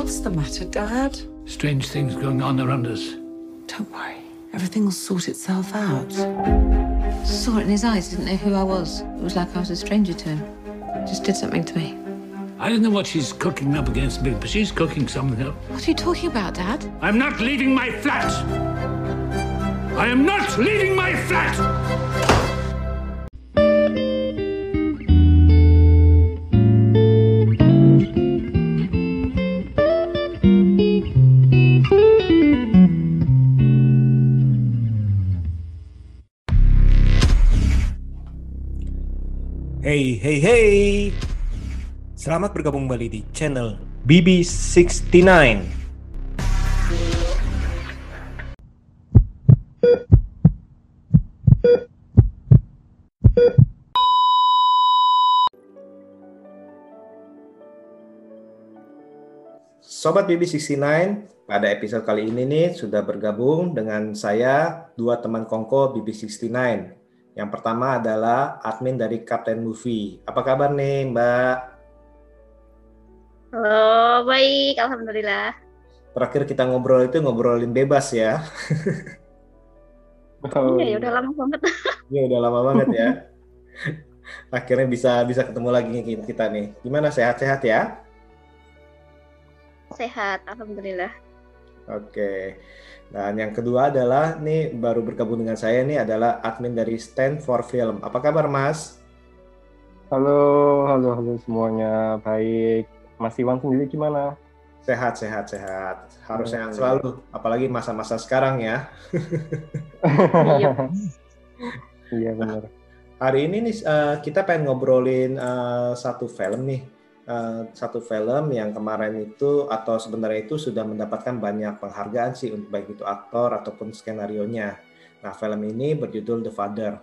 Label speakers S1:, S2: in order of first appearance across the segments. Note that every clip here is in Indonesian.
S1: What's the matter, Dad?
S2: Strange things going on around us.
S1: Don't worry. Everything will sort itself out.
S3: Saw it in his eyes, didn't know who I was. It was like I was a stranger to him. Just did something to me.
S2: I don't know what she's cooking up against me, but she's cooking something up.
S3: What are you talking about, Dad?
S2: I'm not leaving my flat! I am not leaving my flat!
S4: Hey, hey, hey. Selamat bergabung kembali di channel BB69. Sobat BB69, pada episode kali ini nih sudah bergabung dengan saya dua teman kongko BB69. Yang pertama adalah admin dari Captain Movie. Apa kabar nih, Mbak?
S5: Halo, baik, alhamdulillah.
S4: Terakhir kita ngobrol itu ngobrolin bebas ya.
S5: Iya, ya udah lama banget.
S4: Iya, udah lama banget ya. Akhirnya bisa bisa ketemu lagi kita nih. Gimana sehat-sehat ya?
S5: Sehat, alhamdulillah.
S4: Oke. Dan yang kedua adalah nih baru bergabung dengan saya nih adalah admin dari Stand for Film. Apa kabar Mas?
S6: Halo, halo, halo semuanya. Baik. Mas Iwan sendiri gimana?
S4: Sehat, sehat, sehat. Harus
S6: Oh,
S4: sehat
S6: iya.
S4: selalu. Apalagi masa-masa sekarang ya.
S5: Iya.
S6: Iya benar.
S4: Hari ini nih eh, kita pengen ngobrolin eh, satu film nih. Eh, satu film yang kemarin itu atau sebenarnya itu sudah mendapatkan banyak penghargaan sih untuk baik itu aktor ataupun skenario nya. Nah, film ini berjudul The Father.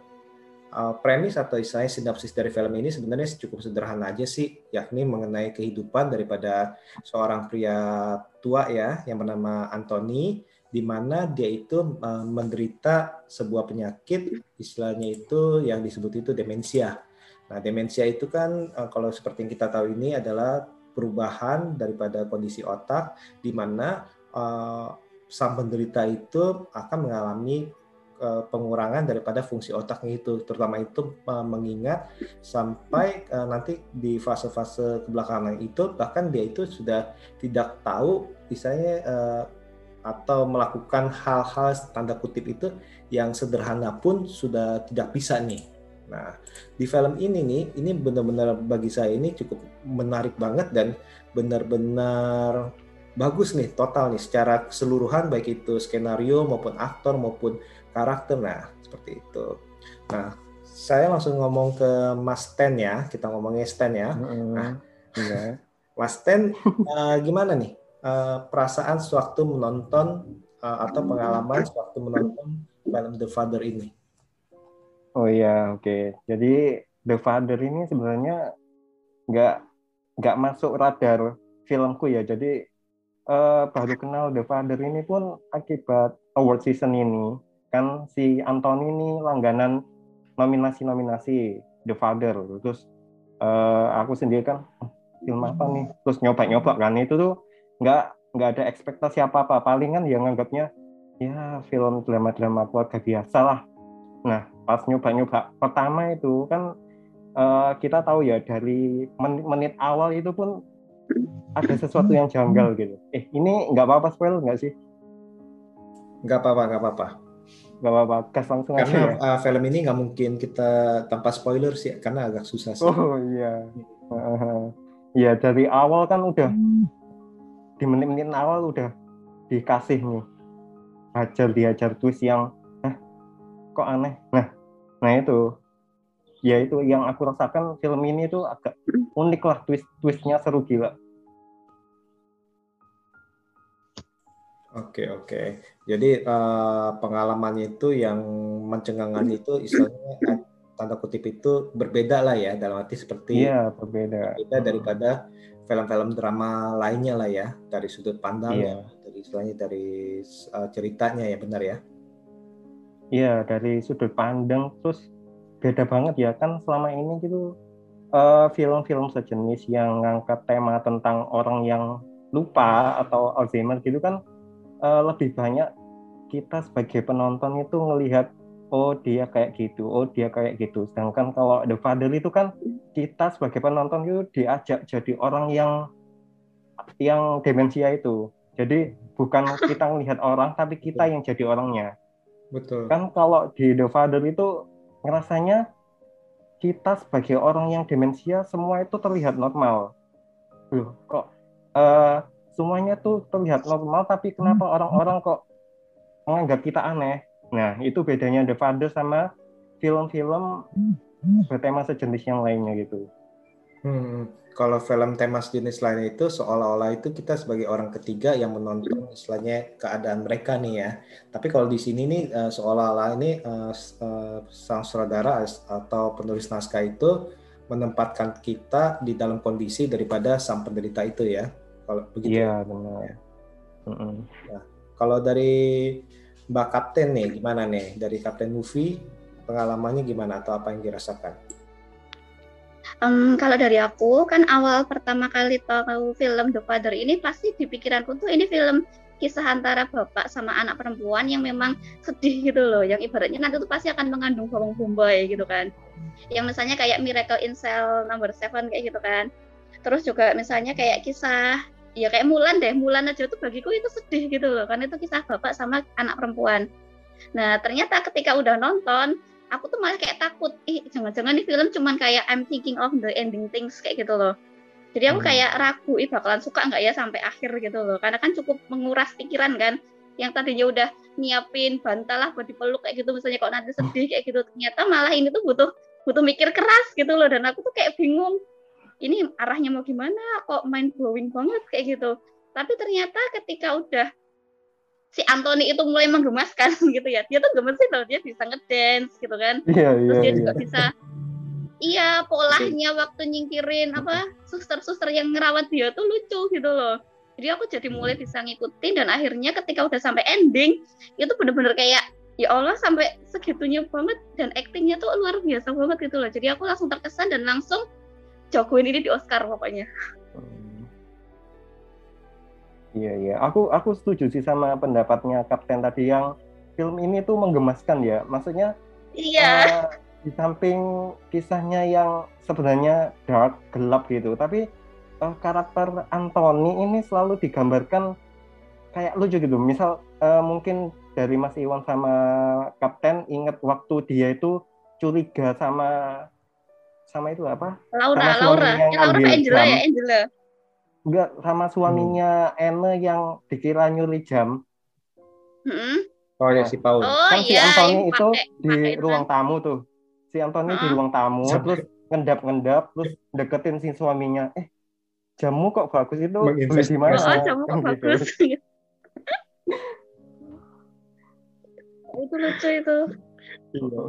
S4: Eh, premis atau istilahnya sinopsis dari film ini sebenarnya cukup sederhana aja sih, yakni mengenai kehidupan daripada seorang pria tua ya yang bernama Anthony di mana dia itu eh, menderita sebuah penyakit istilahnya itu yang disebut itu demensia. Nah, demensia itu kan eh, kalau seperti yang kita tahu ini adalah perubahan daripada kondisi otak di mana eh, sang penderita itu akan mengalami eh, pengurangan daripada fungsi otaknya itu, terutama itu eh, mengingat sampai eh, nanti di fase-fase kebelakangan itu bahkan dia itu sudah tidak tahu misalnya eh, atau melakukan hal-hal tanda kutip itu yang sederhana pun sudah tidak bisa nih. Nah, di film ini nih, ini benar-benar bagi saya ini cukup menarik banget dan benar-benar bagus nih total nih secara keseluruhan baik itu skenario maupun aktor maupun karakter. Nah, seperti itu. Nah, saya langsung ngomong ke Mas Ten ya, kita ngomongnya Stan ya.
S6: Mm-mm. Iya.
S4: Mas Ten, eh, gimana nih eh, perasaan sewaktu menonton eh, atau pengalaman sewaktu menonton film The Father ini?
S6: Oh iya, oke. Jadi The Father ini sebenarnya nggak nggak masuk radar filmku ya. Jadi eh, baru kenal The Father ini pun akibat award season ini. Kan si Anthony ini langganan nominasi-nominasi The Father. Terus eh, aku sendiri kan "Hmm, film apa nih? Terus nyoba-nyoba kan itu tuh nggak nggak ada ekspektasi apa-apa. Palingan yang nganggapnya ya film drama-drama keluarga biasa lah. Nah, pas nyoba-nyoba pertama itu kan eh, kita tahu ya dari menit, menit awal itu pun ada sesuatu yang janggal gitu. Eh, ini nggak apa-apa spoil nggak sih?
S4: Nggak apa-apa, nggak apa-apa.
S6: Nggak apa-apa, gas langsung aja
S4: Karena
S6: ya.
S4: eh, film ini nggak mungkin kita tanpa spoiler sih, karena agak susah sih.
S6: Oh iya. Iya, dari awal kan udah di menit-menit awal udah dikasih nih hajar diajar twist yang kok aneh. Nah, nah itu ya itu yang aku rasakan film ini tuh agak unik lah twist twistnya seru gila.
S4: Oke, oke. Jadi eh, pengalamannya itu yang mencengangkan itu istilahnya eh, tanda kutip itu berbeda lah ya, dalam arti seperti
S6: Iya, berbeda.
S4: berbeda daripada film-film drama lainnya lah ya, dari sudut pandang
S6: Iya.
S4: dari istilahnya dari eh, ceritanya ya, benar ya?
S6: Iya, dari sudut pandang terus beda banget ya kan selama ini gitu eh, film-film sejenis yang ngangkat tema tentang orang yang lupa atau Alzheimer gitu kan uh, lebih banyak kita sebagai penonton itu ngelihat oh dia kayak gitu, oh dia kayak gitu. Sedangkan kalau The Father itu kan kita sebagai penonton itu diajak jadi orang yang yang demensia itu. Jadi bukan kita ngelihat orang tapi kita yang jadi orangnya.
S4: Betul.
S6: Kan kalau di The Father itu ngerasanya kita sebagai orang yang demensia semua itu terlihat normal. Loh, kok uh, semuanya tuh terlihat normal tapi kenapa orang-orang kok menganggap kita aneh? Nah, itu bedanya The Father sama film-film bertema sejenis yang lainnya gitu.
S4: Hmm, kalau film tema sejenis lainnya itu seolah-olah itu kita sebagai orang ketiga yang menonton istilahnya keadaan mereka nih ya. Tapi kalau di sini nih eh, seolah-olah ini uh, uh, sang sutradara atau penulis naskah itu menempatkan kita di dalam kondisi daripada sang penderita itu ya. Kalau begitu.
S6: Iya benar. Ya.
S4: Nah, kalau dari Mbak Kapten nih, gimana nih dari Kapten Movie pengalamannya gimana atau apa yang dirasakan?
S5: Um, kalau dari aku kan awal pertama kali tahu film The Father ini pasti di pikiranku tuh ini film kisah antara bapak sama anak perempuan yang memang sedih gitu loh, yang ibaratnya nanti tuh pasti akan mengandung bawang bombay gitu kan. Yang misalnya kayak Miracle in Cell Number Seven kayak gitu kan. Terus juga misalnya kayak kisah ya kayak Mulan deh Mulan aja tuh bagiku itu sedih gitu loh karena itu kisah bapak sama anak perempuan nah ternyata ketika udah nonton aku tuh malah kayak takut ih jangan-jangan nih film cuman kayak I'm thinking of the ending things kayak gitu loh. Jadi aku hmm. kayak ragu ih bakalan suka nggak ya sampai akhir gitu loh. Karena kan cukup menguras pikiran kan. Yang tadinya udah nyiapin bantal lah buat dipeluk kayak gitu misalnya kok nanti sedih kayak gitu. Ternyata malah ini tuh butuh butuh mikir keras gitu loh. Dan aku tuh kayak bingung ini arahnya mau gimana? Kok main blowing banget kayak gitu. Tapi ternyata ketika udah si Anthony itu mulai menggemaskan gitu ya. Dia tuh gemesin loh dia bisa ngedance gitu kan.
S6: Iya,
S5: terus
S6: iya,
S5: dia
S6: iya.
S5: juga bisa iya polanya waktu nyingkirin apa suster-suster yang ngerawat dia tuh lucu gitu loh. Jadi aku jadi mulai bisa ngikutin dan akhirnya ketika udah sampai ending itu bener-bener kayak ya Allah sampai segitunya banget dan aktingnya tuh luar biasa banget gitu loh. Jadi aku langsung terkesan dan langsung jagoin ini di Oscar pokoknya.
S6: Iya iya, aku aku setuju sih sama pendapatnya Kapten tadi yang film ini tuh menggemaskan ya. Maksudnya
S5: Iya. Uh,
S6: di samping kisahnya yang sebenarnya dark gelap gitu, tapi uh, karakter Anthony ini selalu digambarkan kayak lucu gitu. Misal uh, mungkin dari Mas Iwan sama Kapten ingat waktu dia itu curiga sama sama itu apa?
S5: Laura, sama Laura. Yang ya, Laura Angela ya, Angela.
S6: Enggak, sama suaminya hmm. Anne yang dikira nyuri jam.
S5: Hmm.
S4: Oh ya si Paul.
S5: Oh,
S6: kan
S5: iya,
S6: si Anthony itu
S5: pake,
S6: di
S5: pake
S6: ruang kan. tamu tuh. Si Anthony -huh. di ruang tamu Sampai. terus ngendap-ngendap terus deketin si suaminya. Eh, jamu kok bagus itu beli di mana?
S5: Oh, jamu kok gitu. bagus. itu lucu itu.
S4: Iya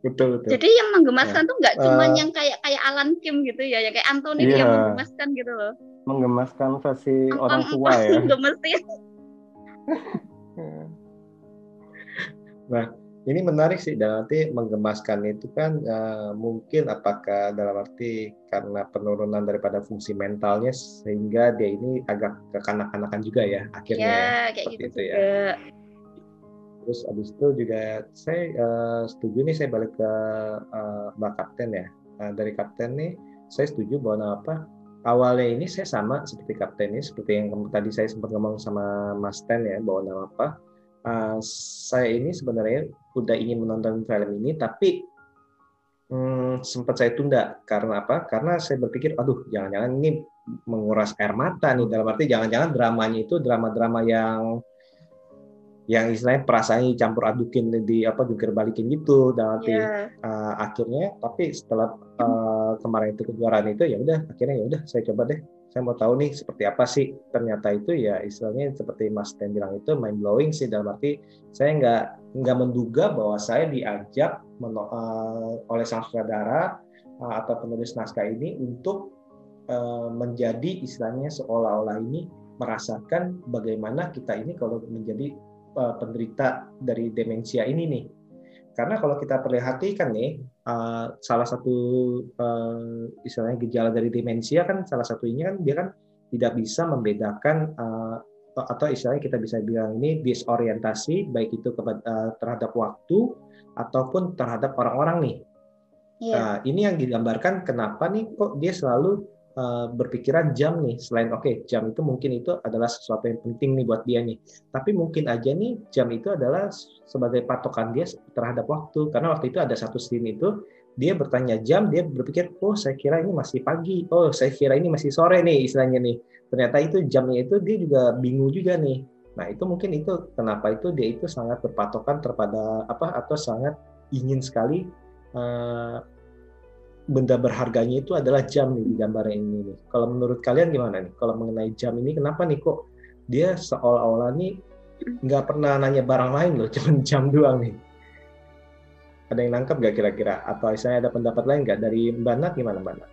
S4: betul betul
S5: jadi yang menggemaskan ya. tuh nggak cuma uh, yang kayak kayak Alan Kim gitu ya yang kayak Anthony iya. yang menggemaskan gitu loh
S6: menggemaskan versi Angkong, orang tua ya
S5: gemesin
S4: nah ini menarik sih dalam arti menggemaskan itu kan uh, mungkin apakah dalam arti karena penurunan daripada fungsi mentalnya sehingga dia ini agak kekanak-kanakan juga ya akhirnya
S5: ya, kayak gitu itu ya. juga. ya
S4: terus abis itu juga saya uh, setuju nih saya balik ke uh, mbak kapten ya. Uh, dari kapten nih saya setuju bahwa apa awalnya ini saya sama seperti kapten ini seperti yang tadi saya sempat ngomong sama Mas Ten ya bahwa nama apa uh, saya ini sebenarnya udah ingin menonton film ini tapi hmm, sempat saya tunda. Karena apa? Karena saya berpikir aduh jangan-jangan ini menguras air mata nih. Dalam arti jangan-jangan dramanya itu drama-drama yang yang istilahnya perasaannya campur adukin di apa juga balikin gitu dan nanti yeah. uh, akhirnya tapi setelah uh, kemarin itu kejuaraan itu ya udah akhirnya ya udah saya coba deh saya mau tahu nih seperti apa sih ternyata itu ya istilahnya seperti Mas Ten bilang itu mind blowing sih dalam arti saya nggak nggak menduga bahwa saya diajak uh, oleh sang sutradara uh, atau penulis naskah ini untuk uh, menjadi istilahnya seolah-olah ini merasakan bagaimana kita ini kalau menjadi uh, penderita dari demensia ini nih. Karena kalau kita perhatikan nih, uh, salah satu uh, istilahnya gejala dari demensia kan salah satunya kan dia kan tidak bisa membedakan uh, atau istilahnya kita bisa bilang ini disorientasi baik itu kepada, uh, terhadap waktu ataupun terhadap orang-orang nih. Yeah. Nah, ini yang digambarkan kenapa nih kok dia selalu uh, berpikiran jam nih selain oke okay, jam itu mungkin itu adalah sesuatu yang penting nih buat dia nih. Tapi mungkin aja nih jam itu adalah sebagai patokan dia terhadap waktu karena waktu itu ada satu scene itu dia bertanya jam, dia berpikir, oh saya kira ini masih pagi, oh saya kira ini masih sore nih istilahnya nih. Ternyata itu jamnya itu dia juga bingung juga nih. Nah itu mungkin itu kenapa itu dia itu sangat berpatokan terhadap apa atau sangat ingin sekali uh, benda berharganya itu adalah jam nih di gambar ini nih. Kalau menurut kalian gimana nih? Kalau mengenai jam ini kenapa nih kok dia seolah-olah nih nggak pernah nanya barang lain loh, cuma jam doang nih. Ada yang nangkep nggak kira-kira? Atau misalnya ada pendapat lain nggak dari Mbak Nat gimana Mbak Nat?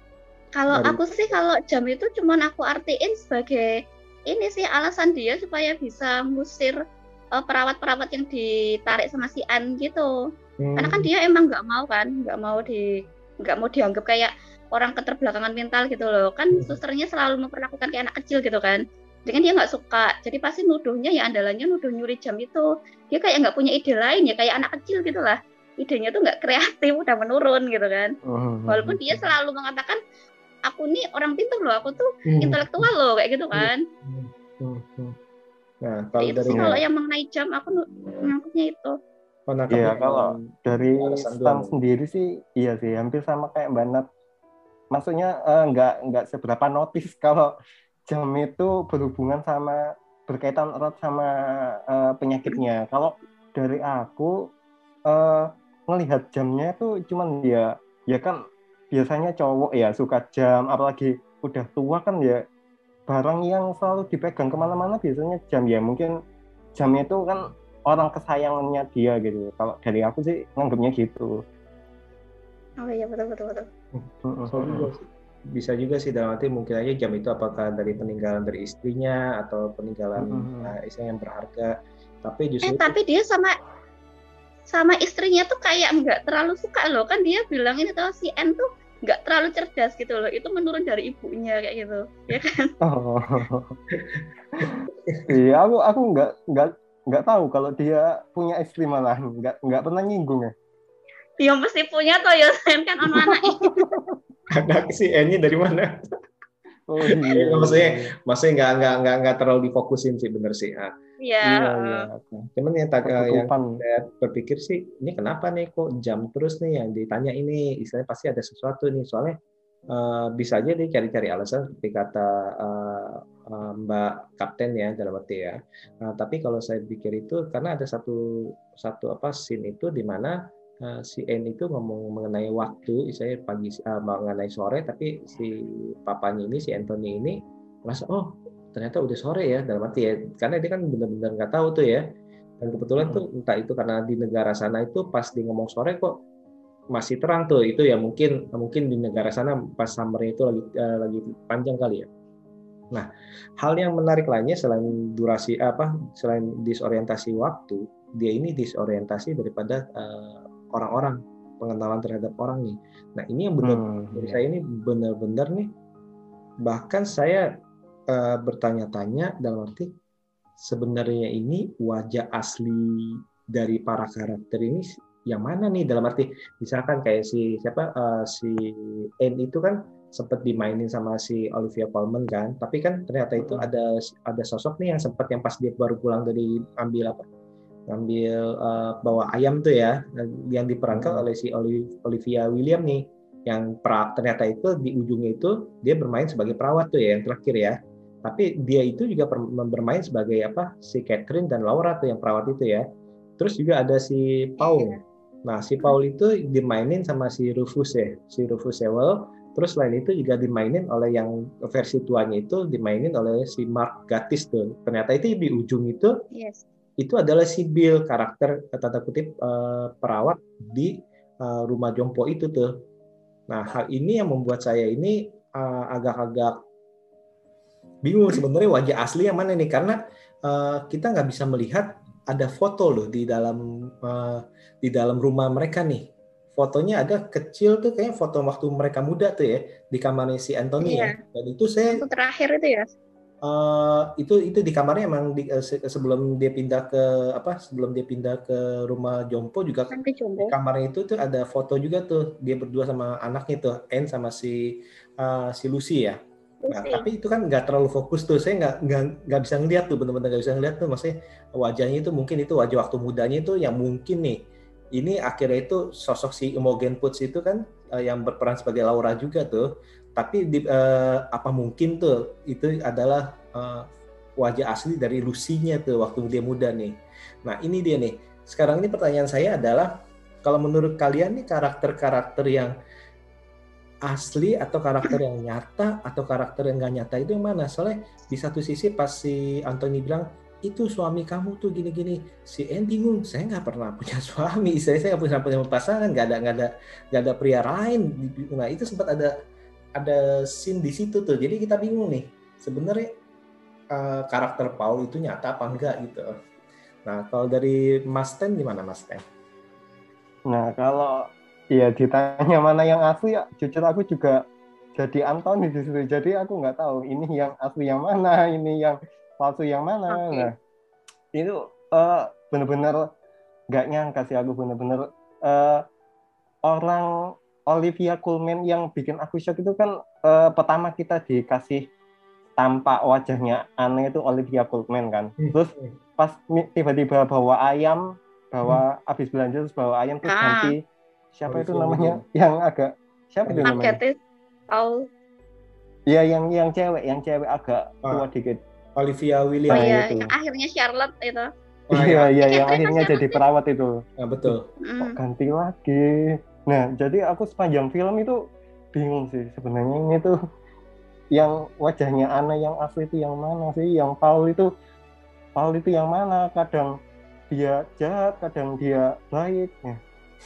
S5: Kalau dari... aku sih kalau jam itu cuma aku artiin sebagai ini sih alasan dia supaya bisa ngusir uh, perawat-perawat yang ditarik sama si An gitu. Hmm. Karena kan dia emang nggak mau kan, nggak mau di nggak mau dianggap kayak orang keterbelakangan mental gitu loh. Kan hmm. susternya selalu memperlakukan kayak anak kecil gitu kan. Jadi kan dia nggak suka. Jadi pasti nuduhnya ya andalannya nuduh nyuri jam itu. Dia kayak nggak punya ide lain ya kayak anak kecil gitu lah idenya tuh nggak kreatif udah menurun gitu kan oh, walaupun dia selalu mengatakan aku nih orang pintar loh aku tuh hmm. intelektual loh kayak gitu kan
S4: hmm. nah kalau
S5: itu dari kalau yang mengenai jam aku nangkepnya itu
S6: oh, Iya kalau dari Stan sendiri sih iya sih hampir sama kayak Mbak Nat. Maksudnya uh, nggak nggak seberapa notice kalau jam itu berhubungan sama berkaitan erat sama uh, penyakitnya. Kalau dari aku uh, ngelihat jamnya itu cuman ya ya kan biasanya cowok ya suka jam apalagi udah tua kan ya barang yang selalu dipegang ke mana-mana biasanya jam. Ya mungkin jamnya itu kan orang kesayangannya dia gitu. Kalau dari aku sih nganggapnya gitu.
S5: Oh iya betul betul betul.
S4: So, bisa juga sih dalam arti mungkin aja jam itu apakah dari peninggalan dari istrinya atau peninggalan mm-hmm. uh, istri yang berharga. Tapi justru
S5: eh tapi dia sama sama istrinya tuh kayak nggak terlalu suka loh. Kan dia bilang ini tuh si N tuh nggak terlalu cerdas gitu loh. Itu menurun dari ibunya kayak gitu ya kan? Oh.
S6: iya aku aku nggak nggak nggak tahu kalau dia punya istri malah nggak nggak pernah nyinggung ya
S5: dia mesti punya toh ya kan anak-anak
S4: anak si N-nya dari mana Oh, iya. maksudnya maksudnya nggak nggak nggak nggak terlalu difokusin sih bener sih. Ah.
S5: Iya. Iya, iya.
S4: Cuman yang, tak, yang saya berpikir sih ini kenapa nih kok jam terus nih yang ditanya ini istilahnya pasti ada sesuatu nih soalnya uh, bisa aja dia cari-cari alasan seperti kata uh, uh, Mbak Kapten ya dalam arti ya. Uh, tapi kalau saya pikir itu karena ada satu satu apa scene itu di mana uh, si N itu ngomong mengenai waktu, saya pagi uh, mengenai sore, tapi si papanya ini si Anthony ini merasa oh ternyata udah sore ya dalam arti ya karena dia kan benar-benar nggak tahu tuh ya dan kebetulan tuh hmm. entah itu karena di negara sana itu pas di ngomong sore kok masih terang tuh itu ya mungkin mungkin di negara sana pas summernya itu lagi uh, lagi panjang kali ya nah hal yang menarik lainnya selain durasi apa selain disorientasi waktu dia ini disorientasi daripada uh, orang-orang pengenalan terhadap orang nih. Nah ini yang benar hmm, iya. saya ini benar-benar nih bahkan saya uh, bertanya-tanya dalam arti sebenarnya ini wajah asli dari para karakter ini yang mana nih? Dalam arti misalkan kayak si siapa uh, si N itu kan sempat dimainin sama si Olivia Colman kan tapi kan ternyata itu ada ada sosok nih yang sempat yang pas dia baru pulang dari ambil apa? Ngambil uh, bawa ayam tuh ya yang diperankan oleh si Olivia William nih yang pra, ternyata itu di ujungnya itu dia bermain sebagai perawat tuh ya yang terakhir ya. Tapi dia itu juga bermain sebagai apa? Si Catherine dan Laura tuh yang perawat itu ya. Terus juga ada si Paul iya. Nah si Paul itu dimainin sama si Rufus ya si Rufus Sewell. Terus selain itu juga dimainin oleh yang versi tuanya itu dimainin oleh si Mark Gatiss tuh. Ternyata itu di ujung itu yes. itu adalah si Bill karakter tanda kutip uh, perawat di uh, rumah jompo itu tuh. Nah hal ini yang membuat saya ini uh, agak-agak bingung sebenarnya wajah asli yang mana nih. Karena uh, kita nggak bisa melihat ada foto loh di dalam uh, di dalam rumah mereka nih fotonya ada kecil tuh kayak foto waktu mereka muda tuh ya di kamarnya si Anthony ya. iya. ya dan itu saya
S5: terakhir itu ya
S4: Eh, itu itu di kamarnya emang di, se- sebelum dia pindah ke apa sebelum dia pindah ke rumah Jompo juga di kamarnya itu tuh ada foto juga tuh dia berdua sama anaknya tuh Anne sama si eh, si Lucy ya. Nah, tapi itu kan nggak terlalu fokus tuh. Saya nggak nggak nggak bisa ngeliat tuh bener-bener nggak bisa ngeliat tuh. Maksudnya wajahnya itu mungkin itu wajah waktu mudanya itu yang mungkin nih. Ini akhirnya itu sosok si Imogen Poots itu kan eh, yang berperan sebagai Laura juga tuh. Tapi di, eh, apa mungkin tuh itu adalah eh, wajah asli dari Lucy-nya tuh waktu dia muda nih. Nah ini dia nih. Sekarang ini pertanyaan saya adalah kalau menurut kalian nih karakter-karakter yang asli atau karakter yang nyata atau karakter yang nggak nyata itu yang mana? Soalnya di satu sisi pas si Anthony bilang itu suami kamu tuh gini-gini, si Anne bingung, saya nggak pernah punya suami, saya saya nggak pernah punya pasangan, nggak ada nggak ada nggak ada pria lain. Nah itu sempat ada ada scene di situ tuh, jadi kita bingung nih sebenarnya eh, karakter Paul itu nyata apa enggak gitu. Nah kalau dari Mas Ten gimana Mas Ten?
S6: Nah, kalau ya ditanya mana yang asli ya, jujur aku juga jadi Anthony di situ. Jadi aku nggak tahu ini yang asli yang mana, ini yang palsu yang mana.
S5: Oke.
S6: Nah, itu eh, bener-bener nggak nyangka sih aku bener-bener eh, orang Olivia Colman yang bikin aku shock itu kan eh, pertama kita dikasih tampak wajahnya aneh itu Olivia Colman kan. Terus pas tiba-tiba bawa ayam, bawa habis belanja terus bawa ayam terus
S5: Ah.
S6: Siapa itu namanya yang agak siapa itu namanya?
S5: Marketis Paul.
S6: Iya yang yang cewek, yang cewek agak
S4: Ah.
S6: tua dikit.
S4: Olivia
S5: Oh
S4: Williams.
S6: Nah,
S5: iya,
S6: itu.
S5: yang akhirnya Charlotte itu.
S4: Ah,
S6: Iya iya
S5: Catherine
S6: yang akhirnya jadi perawat itu.
S4: Nah, betul.
S5: Mm.
S6: Kok ganti lagi. Nah, jadi aku sepanjang film itu bingung sih sebenarnya ini tuh yang wajahnya aneh yang asli itu yang mana sih? Yang Paul itu Paul itu yang mana? Kadang dia jahat, kadang dia baik. Ya,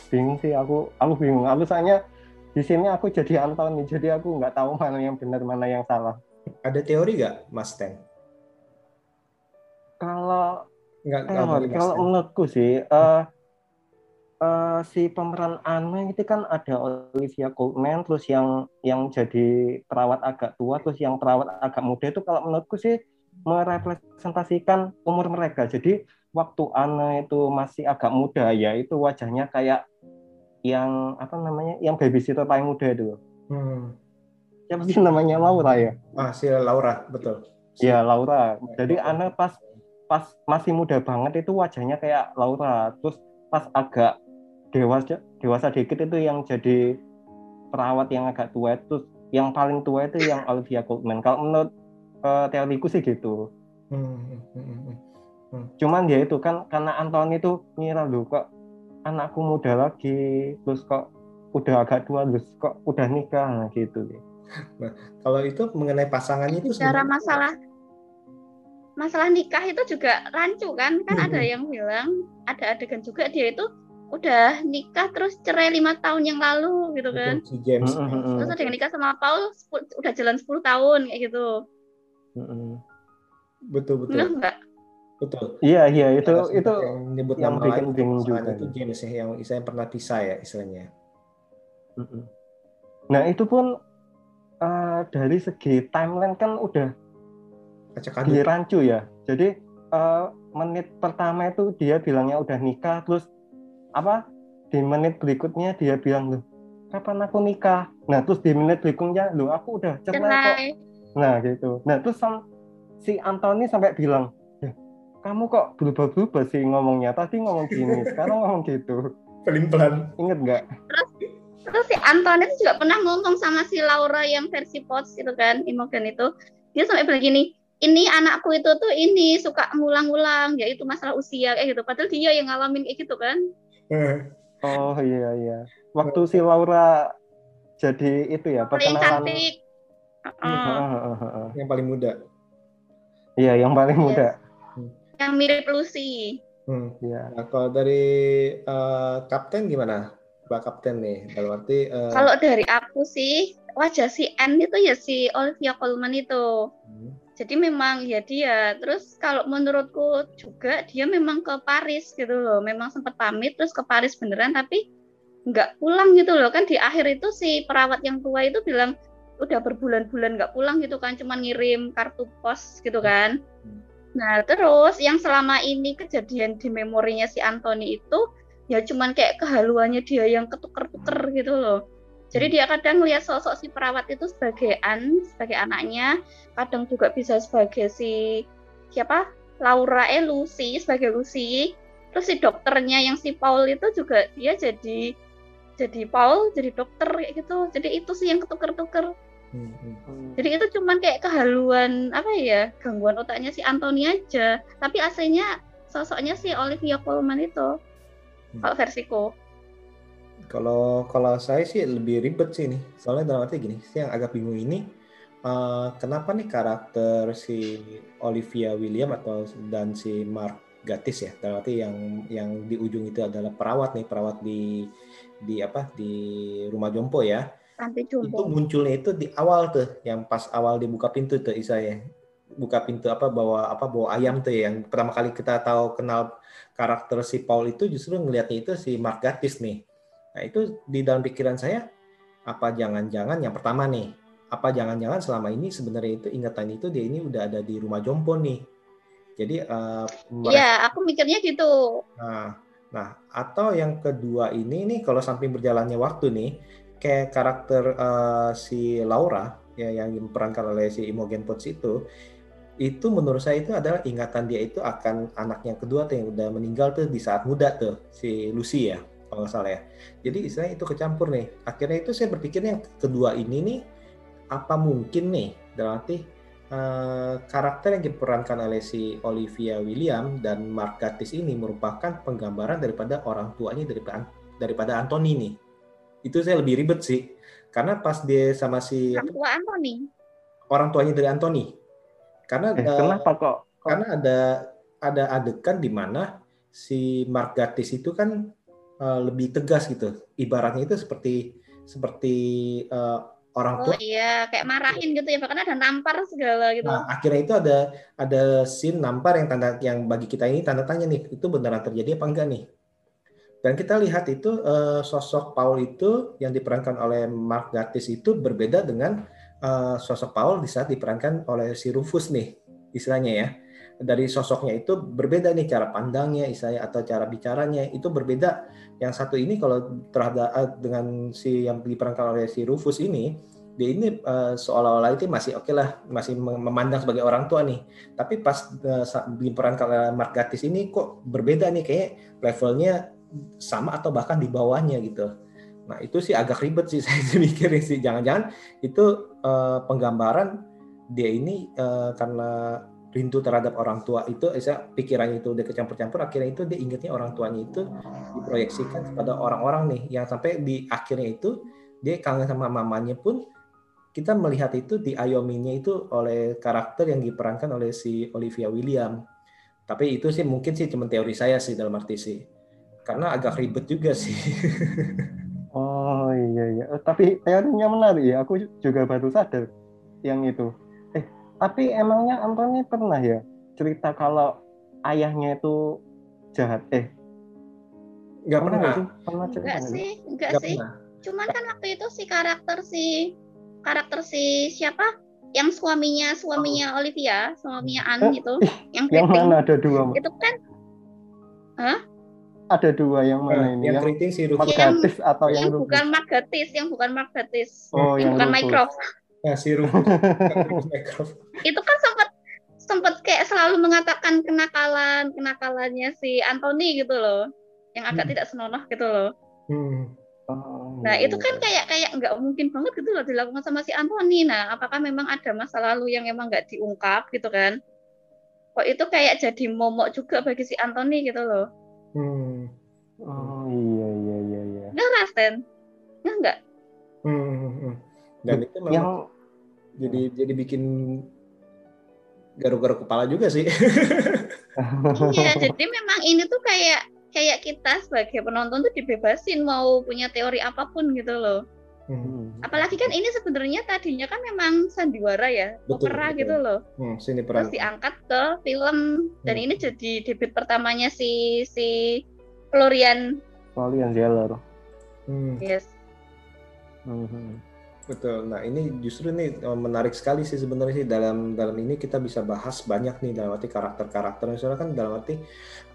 S6: bingung sih aku, aku bingung. Aku soalnya di sini aku jadi Anthony, jadi aku nggak tahu mana yang benar, mana yang salah.
S4: Ada teori nggak Mas Ten?
S6: Kalau
S4: Nggak,
S6: Teori,
S4: Mas
S6: kalau menurutku sih eh eh, si pemeran Anne itu kan ada Olivia Colman terus yang yang jadi perawat agak tua terus yang perawat agak muda itu kalau menurutku sih merepresentasikan umur mereka jadi waktu Anne itu masih agak muda ya itu wajahnya kayak yang apa namanya yang babysitter paling muda itu
S4: Hmm.
S6: siapa sih namanya Laura ya
S4: Ah, si Laura, betul. Si-
S6: Iya Laura. Jadi
S4: Laura.
S6: Anne pas pas masih muda banget itu wajahnya kayak Laura. Terus pas agak dewasa dewasa dikit itu yang jadi perawat yang agak tua terus yang paling tua itu yang Olivia Colman. Kalau menurut eh, teoriku sih gitu.
S4: Hmm, hmm, hmm, hmm.
S6: Cuman dia itu kan karena Anthony itu ngira loh kok anakku muda lagi terus kok udah agak tua terus kok udah nikah nah, gitu deh.
S4: Kalau itu mengenai pasangannya itu sebenarnya-
S5: masalah masalah nikah itu juga rancu kan kan
S4: Hmm.
S5: ada yang bilang ada adegan juga dia itu udah nikah terus cerai lima tahun yang lalu gitu kan
S4: si James.
S6: Mm, mm, mm.
S5: terus ada yang nikah sama Paul udah jalan 10 tahun kayak gitu.
S4: Betul, betul.
S5: benar nggak
S4: Betul.
S6: Iya iya itu
S4: Ada
S6: itu
S4: yang nyebut
S6: yang
S4: nama
S6: bikin
S4: lain,
S6: bingung juga
S4: itu. James ya, yang istilahnya pernah pisah ya istilahnya.
S6: Nah itu pun eh, dari segi timeline kan udah
S4: Acak aduk.
S6: dirancu ya. Jadi eh, menit pertama itu dia bilangnya udah nikah, terus apa di menit berikutnya dia bilang loh kapan aku nikah. Nah terus di menit berikutnya loh aku udah cerai kok. Nah gitu. Nah terus sam- si Anthony sampai bilang "Ya, kamu kok berubah-berubah sih ngomongnya. Tadi ngomong gini, sekarang ngomong gitu.
S4: Pelin-pelan.
S6: Ingat nggak?
S5: terus si Anton itu juga pernah ngomong sama si Laura yang versi Potts itu kan Imogen itu dia sampai bilang gini ini anakku itu tuh ini suka ngulang-ngulang ya itu masalah usia kayak gitu padahal dia yang ngalamin kayak gitu kan
S4: Eh,
S6: Oh iya iya. Waktu si Laura jadi itu ya
S5: paling
S6: perkenalan.
S5: cantik
S6: Heeh,
S5: Heeh.
S6: heeh, heeh.
S4: yang paling muda.
S6: Iya yang paling
S5: Yes.
S6: muda.
S5: Yang mirip Lucy
S4: Hmm.
S6: Iya.
S4: Nah, kalau dari eh, kapten gimana? Mbak Kapten nih, dalam arti eh,
S5: kalau dari aku sih wajah si Anne itu ya si Olivia Colman itu
S4: hmm,
S5: jadi memang ya dia terus kalau menurutku juga dia memang ke Paris gitu loh memang sempat pamit terus ke Paris beneran tapi nggak pulang gitu loh kan di akhir itu si perawat yang tua itu bilang udah berbulan-bulan nggak pulang gitu kan, cuma ngirim kartu pos gitu kan. Nah terus yang selama ini kejadian di memorinya si Anthony itu ya cuman kayak kehaluannya dia yang ketuker-tuker gitu loh. Jadi
S4: Hmm.
S5: dia kadang lihat sosok si perawat itu sebagai An, sebagai anaknya, kadang juga bisa sebagai si siapa Laura eh Lucy sebagai Lucy. Terus si dokternya yang si Paul itu juga dia jadi jadi Paul jadi dokter kayak gitu. Jadi itu sih yang ketuker-tuker.
S4: Hmm, hmm.
S5: Jadi itu cuman kayak kehaluan apa ya gangguan otaknya si Anthony aja. Tapi aslinya sosoknya si Olivia Colman itu.
S4: Hmm.
S5: Kalau versiku.
S4: Kalau kalau saya sih lebih ribet sih nih. Soalnya dalam arti gini, saya yang agak bingung ini eh, kenapa nih karakter si Olivia William atau dan si Mark Gatiss ya, dalam arti yang yang di ujung itu adalah perawat nih, perawat di di apa di rumah jompo ya.
S5: Panti
S4: Itu
S5: Jompo.
S4: munculnya itu di awal tuh, yang pas awal dibuka pintu tuh Isa ya. Buka pintu apa bawa apa bawa ayam tuh ya, yang pertama kali kita tahu kenal karakter si Paul itu justru ngelihatnya itu si Mark Gatiss nih. Nah, itu di dalam pikiran saya apa jangan-jangan yang pertama nih, apa jangan-jangan selama ini sebenarnya itu ingatan itu dia ini udah ada di rumah jompo nih. Jadi mereka-
S5: Iya, aku mikirnya gitu.
S4: Nah, nah atau yang kedua ini nih kalau samping berjalannya waktu nih, kayak karakter eh, si Laura ya yang diperankan oleh si Imogen Poots itu, itu menurut saya itu adalah ingatan dia itu akan anaknya kedua tuh yang udah meninggal tuh di saat muda tuh si Lucy ya kalau nggak salah ya. Jadi istilahnya itu kecampur nih. Akhirnya itu saya berpikir yang kedua ini nih apa mungkin nih dalam arti eh, karakter yang diperankan oleh si Olivia William dan Mark Gatiss ini merupakan penggambaran daripada orang tuanya daripada daripada Anthony nih. Itu saya lebih ribet sih. Karena pas dia sama si
S5: Orang tua Anthony.
S4: orang tuanya dari Anthony. Karena
S6: Eh,
S4: eh,
S6: kenapa kok? kok-
S4: karena ada ada adegan di mana si Mark Gatiss itu kan eh, lebih tegas gitu. Ibaratnya itu seperti seperti eh, orang
S5: Oh
S4: tua
S5: iya, kayak marahin gitu ya, bahkan ada nampar segala gitu.
S4: Nah, akhirnya itu ada ada scene nampar yang tanda yang bagi kita ini tanda tanya nih, itu beneran terjadi apa enggak nih? Dan kita lihat itu eh, sosok Paul itu yang diperankan oleh Mark Gatiss itu berbeda dengan eh, sosok Paul di saat diperankan oleh si Rufus nih, istilahnya ya. Dari sosoknya itu berbeda nih cara pandangnya, istilahnya atau cara bicaranya itu berbeda. Yang satu ini kalau terhadap eh, dengan si yang diperankan oleh si Rufus ini, dia ini eh, seolah-olah itu masih oke lah, masih mem- memandang sebagai orang tua nih. Tapi pas saat diperankan oleh Mark Gatiss ini kok berbeda nih, kayak levelnya sama atau bahkan di bawahnya gitu. Nah itu sih agak ribet sih saya mikirin sih, jangan-jangan itu eh, penggambaran dia ini eh, karena rindu terhadap orang tua itu, saya pikirannya itu udah kecampur-campur, akhirnya itu dia ingatnya orang tuanya itu diproyeksikan kepada orang-orang nih, yang sampai di akhirnya itu dia kangen sama mamanya pun kita melihat itu di Ayominya itu oleh karakter yang diperankan oleh si Olivia William. Tapi itu sih mungkin sih cuma teori saya sih dalam arti sih. Karena agak ribet juga sih.
S6: Oh iya iya. Eh, tapi teorinya menarik ya. Aku juga baru sadar yang itu. Eh, tapi emangnya Anthony pernah ya cerita kalau ayahnya itu jahat? Eh,
S4: Nggak
S6: pernah nggak
S4: pernah.
S6: sih? Pernah cerita
S5: Enggak
S6: nggak sih?
S5: enggak
S4: Nggak
S5: sih.
S4: pernah.
S5: Cuman kan waktu itu si karakter si karakter si siapa? Yang suaminya suaminya Olivia, suaminya Anne
S6: Eh,
S5: itu, yang
S6: Yang mana ada dua?
S5: Itu kan
S6: Ada dua yang mana
S4: Nah,
S6: ini?
S4: yang
S6: Yang
S4: keriting si Rufus.
S5: Yang-
S6: atau yang
S5: yang
S6: Rufus?
S5: bukan Mark Gatiss, yang bukan Mark Gatiss.
S6: Oh,
S5: yang
S6: yang
S5: bukan
S6: Rufus.
S5: Mycroft.
S4: Nah, si Rufus.
S5: Itu kan sempat sempat kayak selalu mengatakan kenakalan kenakalannya si Anthony gitu loh. Yang agak
S4: Hmm.
S5: tidak senonoh gitu loh.
S4: Hmm.
S6: Oh,
S5: Nah, itu kan
S6: iya.
S5: kayak kayak nggak mungkin banget gitu loh dilakukan sama si Anthony. Nah, apakah memang ada masa lalu yang emang nggak diungkap gitu kan? Kok itu kayak jadi momok juga bagi si Anthony gitu loh.
S4: Hmm.
S6: Oh iya iya iya iya.
S5: Nggak Rasten? Nggak nggak?
S4: Hmm, hmm, hmm. Dan itu memang
S6: Yang
S4: jadi jadi bikin garuk-garuk kepala juga sih.
S5: Iya, jadi memang ini tuh kayak kayak kita sebagai penonton tuh dibebasin mau punya teori apa pun gitu loh.
S4: Hmm.
S6: Hmm.
S5: Apalagi kan ini sebenarnya tadinya kan memang sandiwara ya,
S4: Betul,
S5: opera
S4: betul.
S5: gitu loh.
S4: Hmm, sini
S5: Terus diangkat ke film dan
S4: Hmm.
S5: ini jadi debut pertamanya si si Florian.
S6: Florian Zeller.
S4: Hmm.
S5: Yes.
S6: Mhm.
S4: Betul. Nah ini justru nih eh, menarik sekali sih sebenarnya sih dalam dalam ini kita bisa bahas banyak nih dalam arti karakter-karakter. Misalnya kan dalam arti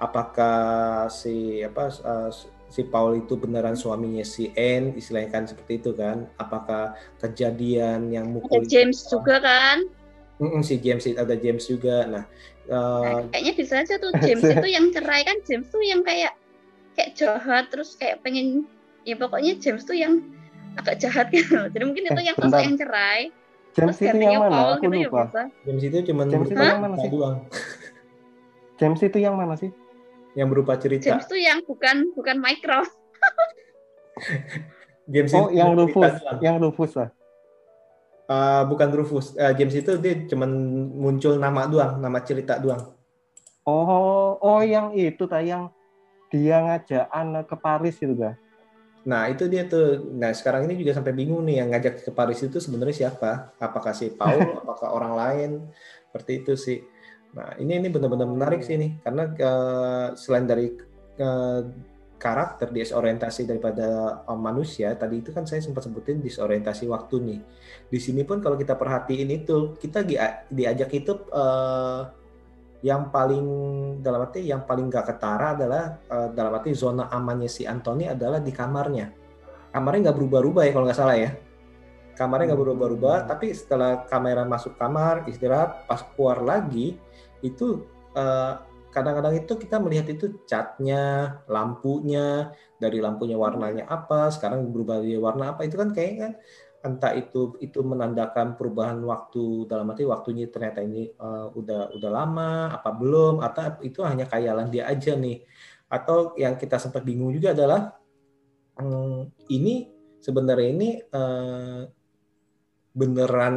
S4: apakah si apa uh, si Paul itu beneran suaminya si Anne, istilahnya kan seperti itu kan? Apakah kejadian yang mukul
S5: Ada James
S4: itu-
S5: juga kan.
S4: Mm-mm, si James ada James juga. Nah,
S5: Nah,
S4: uh,
S5: kayaknya bisa aja tuh James itu yang cerai kan James tuh yang kayak kayak jahat terus kayak pengen ya pokoknya James tuh yang agak jahat gitu. Jadi mungkin itu
S6: Eh,
S5: yang sosok yang cerai.
S6: James
S5: terus
S6: itu yang mana?
S5: Paul
S6: Aku
S5: gitu ya
S6: lupa.
S5: bisa.
S4: James itu cuma
S6: James itu yang mana sih? James itu yang mana sih?
S4: Yang berupa cerita.
S5: James tuh yang bukan bukan micro.
S4: James
S6: Oh,
S4: itu
S6: yang
S4: cerita
S6: Rufus,
S4: doang.
S6: yang Rufus lah.
S4: Uh, bukan Rufus. Uh, James itu dia cuman muncul nama doang, nama cerita doang.
S6: Oh, oh yang itu tayang dia ngajak Anne ke Paris itu ga?
S4: Nah, itu dia tuh. Nah, sekarang ini juga sampai bingung nih yang ngajak ke Paris itu sebenarnya siapa? Apakah si Paul, apakah orang lain? Seperti itu sih. Nah, ini ini benar-benar menarik sih nih karena eh, selain dari eh, karakter disorientasi daripada eh, manusia, tadi itu kan saya sempat sebutin disorientasi waktu nih. Di sini pun kalau kita perhatiin itu, kita dia- diajak itu eh, yang paling dalam arti yang paling gak ketara adalah eh, dalam arti zona amannya si Anthony adalah di kamarnya. Kamarnya nggak berubah-ubah ya kalau nggak salah ya. Kamarnya nggak berubah-ubah, tapi setelah kamera masuk kamar istirahat, pas keluar lagi itu eh, kadang-kadang itu kita melihat itu catnya, lampunya, dari lampunya warnanya apa, sekarang berubah jadi warna apa itu kan kayaknya kan entah itu itu menandakan perubahan waktu dalam arti waktunya ternyata ini eh, udah udah lama apa belum atau itu hanya khayalan dia aja nih. Atau yang kita sempat bingung juga adalah hmm, ini sebenarnya ini eh, beneran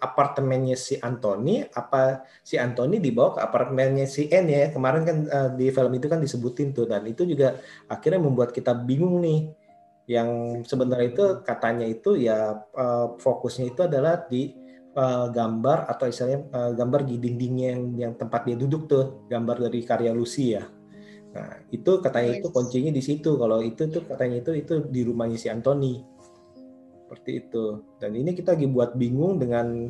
S4: apartemennya si Anthony apa si Anthony dibawa ke apartemennya si N ya? Kemarin kan eh, di film itu kan disebutin tuh dan itu juga akhirnya membuat kita bingung nih. Yang sebenarnya itu katanya itu ya eh, fokusnya itu adalah di eh, gambar atau istilahnya eh, gambar di dindingnya yang, yang tempat dia duduk tuh gambar dari karya Lucy ya. Nah itu katanya itu kuncinya di situ. Kalau itu tuh katanya itu itu di rumahnya si Anthony seperti itu dan ini kita lagi buat bingung dengan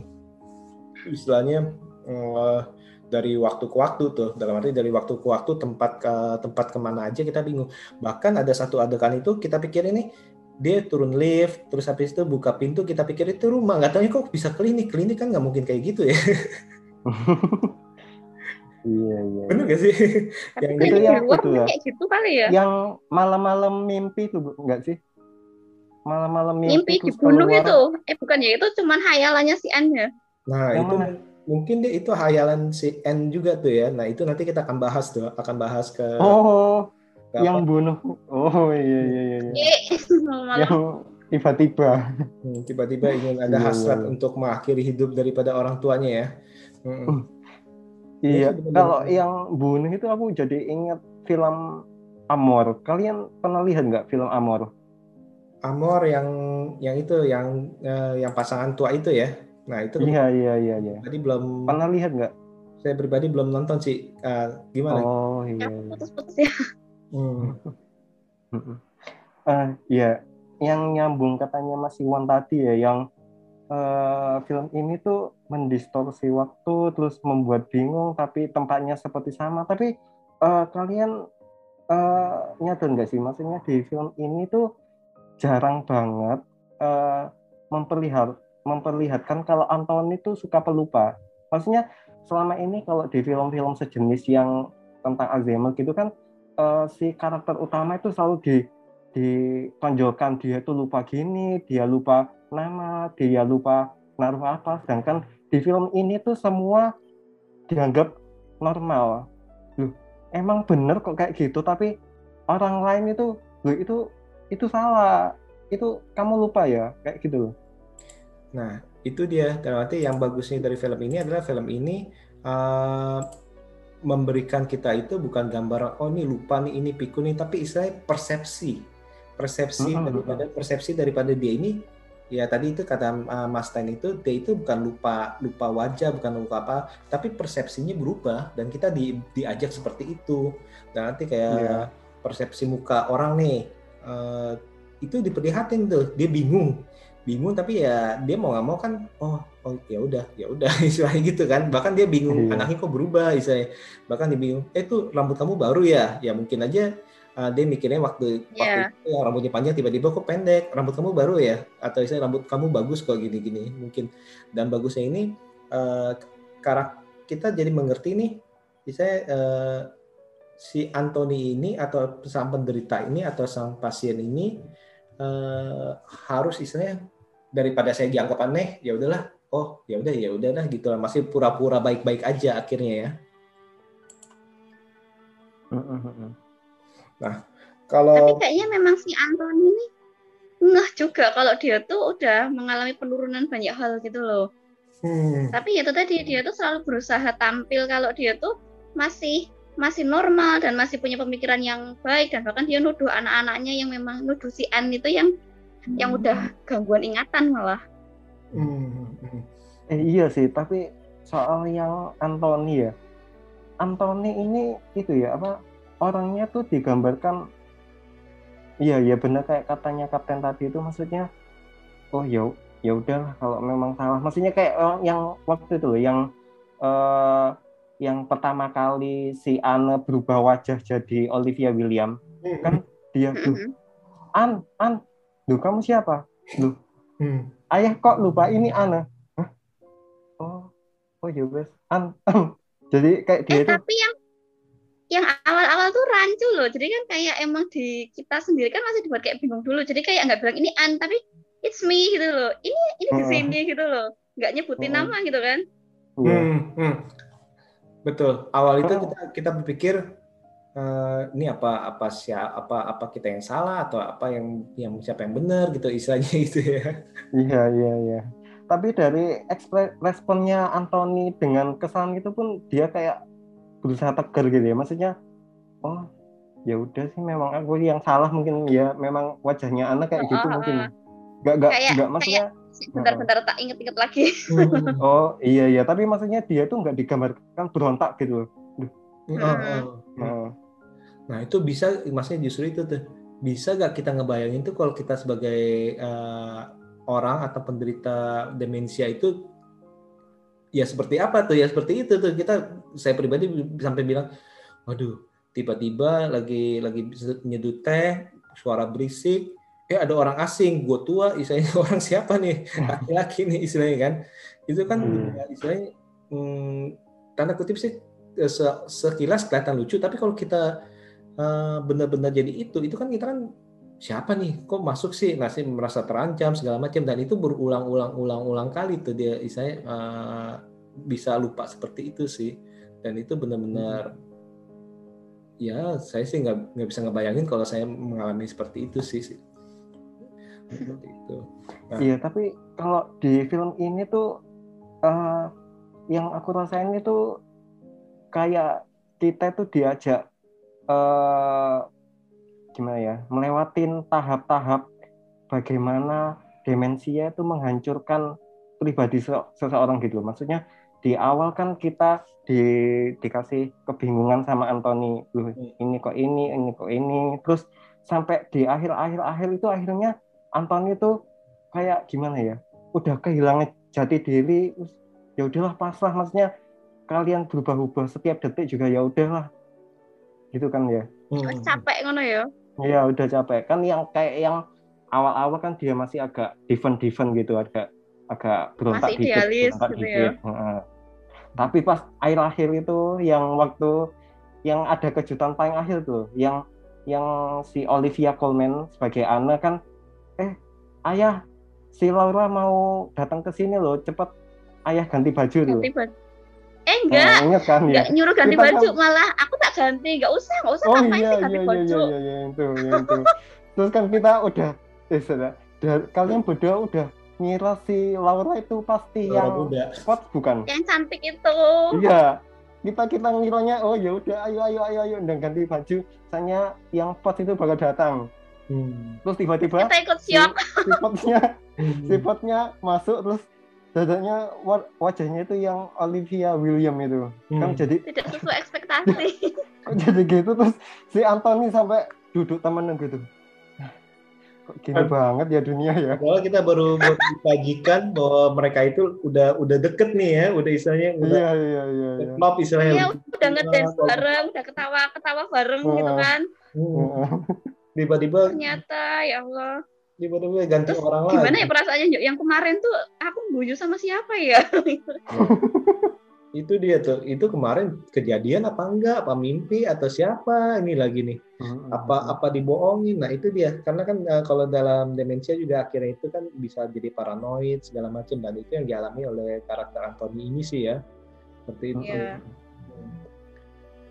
S4: istilahnya eh, dari waktu ke waktu tuh dalam arti dari waktu ke waktu tempat ke tempat ke mana aja kita bingung bahkan ada satu adegan itu kita pikir ini dia turun lift terus habis itu buka pintu kita pikir itu rumah nggak tahu kok bisa klinik klinik kan nggak mungkin kayak gitu ya
S6: Iya, iya.
S4: bener gak sih
S5: Tapi
S4: Yang
S6: itu yang itu ya.
S5: kayak gitu kali ya.
S6: Yang malam-malam mimpi tuh Bu, enggak sih? Malam-malam mimpi,
S5: Mimpi
S6: terus
S5: dibunuh
S6: keluar.
S5: itu. Eh bukan ya, itu cuman hayalannya si Anne ya.
S4: nah
S6: Yang
S4: itu
S6: mana?
S4: mungkin deh itu hayalan si N juga tuh ya nah itu nanti kita akan bahas tuh akan bahas ke,
S6: Oh,
S4: ke
S6: yang
S4: apa,
S6: bunuh. Oh, iya iya iya. iya. Yang tiba-tiba.
S4: hmm, tiba-tiba ingin ada
S6: Iya,
S4: hasrat
S6: iya.
S4: untuk mengakhiri hidup daripada orang tuanya ya Mm-mm.
S6: Iya,
S4: Itu benar-benar-
S6: kalau yang bunuh itu aku jadi ingat film Amor. Kalian pernah lihat nggak film Amor?
S4: Amor yang yang itu yang eh, yang pasangan tua itu ya. Nah itu
S6: Iya iya iya iya.
S4: tadi belum
S6: Pernah lihat nggak?
S4: saya pribadi belum nonton sih. Eh, gimana?
S6: Oh iya.
S5: yang
S6: iya.
S5: putus-putus ya.
S4: Hmm.
S6: Mm-mm. Eh, ya, yang nyambung katanya Mas Iwan tadi ya, yang eh, film ini tuh mendistorsi waktu, terus membuat bingung, tapi tempatnya seperti sama. Tapi eh, kalian eh, nyadar nggak sih, maksudnya di film ini tuh jarang banget eh, memperlihat memperlihatkan kalau Anthony itu suka pelupa. Maksudnya selama ini kalau di film-film sejenis yang tentang Alzheimer gitu kan eh, si karakter utama itu selalu di ditonjolkan dia itu lupa gini, dia lupa nama, dia lupa naruh apa. Sedangkan di film ini tuh semua dianggap normal. Loh, emang bener kok kayak gitu, tapi orang lain itu, loh itu itu salah, itu kamu lupa ya, kayak gitu loh.
S4: Nah itu dia. Dalam arti yang bagusnya dari film ini adalah film ini eh, memberikan kita itu bukan gambar oh ini lupa nih ini pikun nih, tapi istilahnya persepsi, persepsi
S6: Mm-mm.
S4: daripada persepsi daripada dia ini ya tadi itu kata uh, Mas Ten itu dia itu bukan lupa lupa wajah bukan lupa apa tapi persepsinya berubah dan kita di, diajak seperti itu dan nanti kayak
S6: Iya.
S4: persepsi muka orang nih eh, itu diperlihatin tuh. Dia bingung. Bingung tapi ya dia mau nggak mau kan oh oh ya udah ya udah istilahnya gitu kan. Bahkan dia bingung
S6: Iya.
S4: anaknya kok berubah istilahnya. Bahkan dia bingung eh tuh rambut kamu baru ya? Ya mungkin aja uh, dia mikirnya waktu waktu
S5: Iya.
S4: itu yang rambutnya panjang tiba-tiba kok pendek rambut kamu baru ya? Atau istilahnya rambut kamu bagus kok gini-gini mungkin. Dan bagusnya ini uh, karak kita jadi mengerti nih misalnya uh, si Anthony ini atau sang penderita ini atau sang pasien ini eh, harus istilahnya daripada saya dianggap aneh ya udahlah oh ya udah ya udahlah gitu lah masih pura-pura baik-baik aja akhirnya ya.
S5: Tapi
S4: kalau
S5: kayaknya memang si Anthony ini ngeh juga kalau dia tuh udah mengalami penurunan banyak hal gitu loh.
S4: hmm,
S5: Tapi ya itu tadi dia tuh selalu berusaha tampil kalau dia tuh masih masih normal dan masih punya pemikiran yang baik dan bahkan dia nuduh anak-anaknya yang memang nuduh si An itu yang yang udah gangguan ingatan malah.
S4: hmm, hmm.
S6: Eh, iya sih, tapi soal yang Anthony ya, Anthony ini itu ya apa orangnya tuh digambarkan, iya ya benar kayak katanya Kapten tadi itu maksudnya, oh ya ya udahlah kalau memang salah, maksudnya kayak orang yang waktu itu loh yang eh, yang pertama kali si Anne berubah wajah jadi Olivia William, kan dia tuh. An An, lu kamu siapa?
S4: Hmm.
S6: ayah kok lupa ini Ana Hah? oh oh ya wes an an. jadi kayak dia
S5: Eh
S6: itu
S5: tapi yang yang awal-awal tuh rancu loh. Jadi kan kayak emang di kita sendiri kan masih dibuat kayak bingung dulu. Jadi kayak nggak bilang ini An tapi it's me gitu loh. Ini ini di
S6: Heeh.
S5: sini gitu loh. Nggak nyebutin
S6: Heeh.
S5: nama gitu kan.
S6: ya,
S4: Hmm, hmm. Betul. Awal itu
S6: Oh.
S4: kita kita berpikir eh, ini apa apa siapa apa apa kita yang salah atau apa yang yang siapa yang benar gitu istilahnya itu ya.
S6: Iya iya iya. Tapi dari responnya Anthony dengan kesalahan itu pun dia kayak berusaha tegar gitu ya. Maksudnya oh ya udah sih memang aku yang salah mungkin ya. Memang wajahnya anak kayak gitu
S5: Heeh,
S6: mungkin.
S5: heeh.
S6: nggak nggak
S5: Kayak-
S6: nggak maksudnya
S5: Bentar-bentar tak inget-inget lagi.
S4: Hmm.
S6: oh iya iya tapi maksudnya dia tuh nggak digambarkan berontak gitu loh
S4: Oh, oh.
S6: Heeh.
S4: Nah itu bisa, maksudnya justru itu tuh bisa gak kita ngebayangin tuh kalau kita sebagai eh, orang atau penderita demensia itu ya seperti apa tuh ya seperti itu tuh kita saya pribadi sampai bilang, waduh tiba-tiba lagi lagi nyeduh teh suara berisik, eh ada orang asing, gue tua, istilahnya orang siapa nih? Laki-laki nih istilahnya kan, itu kan
S6: Hmm.
S4: ya, istilahnya hmm, tanda kutip sih eh, se- sekilas kelihatan lucu, tapi kalau kita eh, benar-benar jadi itu, itu kan kita kan siapa nih, kok masuk sih, masih merasa terancam segala macam, dan itu berulang-ulang-ulang-ulang kali tuh dia, istilahnya eh, bisa lupa seperti itu sih, dan itu benar-benar ya saya sih nggak nggak bisa ngebayangin kalau saya mengalami seperti itu sih. Seperti itu. Nah.
S6: Iya, tapi kalau di film ini tuh eh, yang aku rasain itu kayak kita tuh diajak eh gimana ya, melewatin tahap-tahap bagaimana demensia itu menghancurkan pribadi se- seseorang gitu. Maksudnya di awal kan kita di, dikasih kebingungan sama Anthony, Loh, ini kok ini, ini kok ini, terus sampai di akhir-akhir-akhir itu akhirnya Anthony itu kayak gimana ya? Udah kehilangan jati diri ya udahlah pasrah. Maksudnya kalian berubah-ubah setiap detik juga ya udahlah. Gitu kan ya?
S5: Wes capek ngono ya.
S6: ya udah capek. Kan yang kayak yang awal-awal kan dia masih agak defend-defend gitu agak agak berontak
S5: Masih
S6: dikit
S5: idealis
S6: berontak
S5: gitu ya.
S6: dikit Heeh. tapi pas akhir-akhir itu yang waktu yang ada kejutan paling akhir tuh yang yang si Olivia Colman sebagai Anna kan ayah si Laura mau datang ke sini loh cepet. Ayah ganti baju dulu.
S5: Ganti baju. Eh enggak,
S6: ingat kan ya?
S5: Enggak nyuruh ganti
S6: Kita
S5: baju
S6: kan-
S5: malah aku tak ganti, enggak usah, enggak usah.
S6: Oh
S5: ngapain
S6: iya
S5: sih
S6: iya
S5: ganti
S6: iya
S5: baju.
S6: iya iya itu ya itu. Terus kan kita udah eh sudah dan kalian berdua udah ngira si Laura itu pasti
S4: Laura
S6: yang
S4: muda.
S6: spot bukan?
S5: Yang cantik itu.
S6: iya. Kita kita ngiranya oh ya udah ayo ayo ayo ayo dan ganti baju. Misalnya yang pot itu bakal datang
S4: Hmm.
S6: terus tiba-tiba
S5: Kita ikut
S6: si,
S5: syok.
S6: si potnya
S4: Hmm.
S6: masuk terus dadanya wa- wajahnya itu yang Olivia William itu kan
S4: Hmm.
S6: jadi
S5: Tidak sesuai ekspektasi.
S6: kok jadi gitu terus si Anthony sampai duduk temenan gitu Kok gini banget ya dunia ya.
S4: Kalau kita baru disajikan bahwa mereka itu udah udah deket nih ya, udah istilahnya udah
S6: Iya iya iya. iya.
S4: klop istilahnya.
S5: Iya udah ngedance bareng, udah ketawa-ketawa bareng gitu kan.
S4: Hmm. Tiba-tiba
S5: Ternyata ya Allah.
S4: tiba-tiba ganti
S5: Terus
S4: orang
S5: gimana
S4: lain.
S5: ya perasaannya yang kemarin tuh aku guyu sama siapa ya?
S4: Itu dia tuh. Itu kemarin kejadian apa enggak? Apa mimpi atau siapa ini lagi nih?
S6: Hmm.
S4: Apa apa dibohongin? Nah, itu dia. Karena kan eh, kalau dalam demensia juga akhirnya itu kan bisa jadi paranoid segala macam dan itu yang dialami oleh karakter Anthony ini sih ya. Seperti itu.
S5: Iya.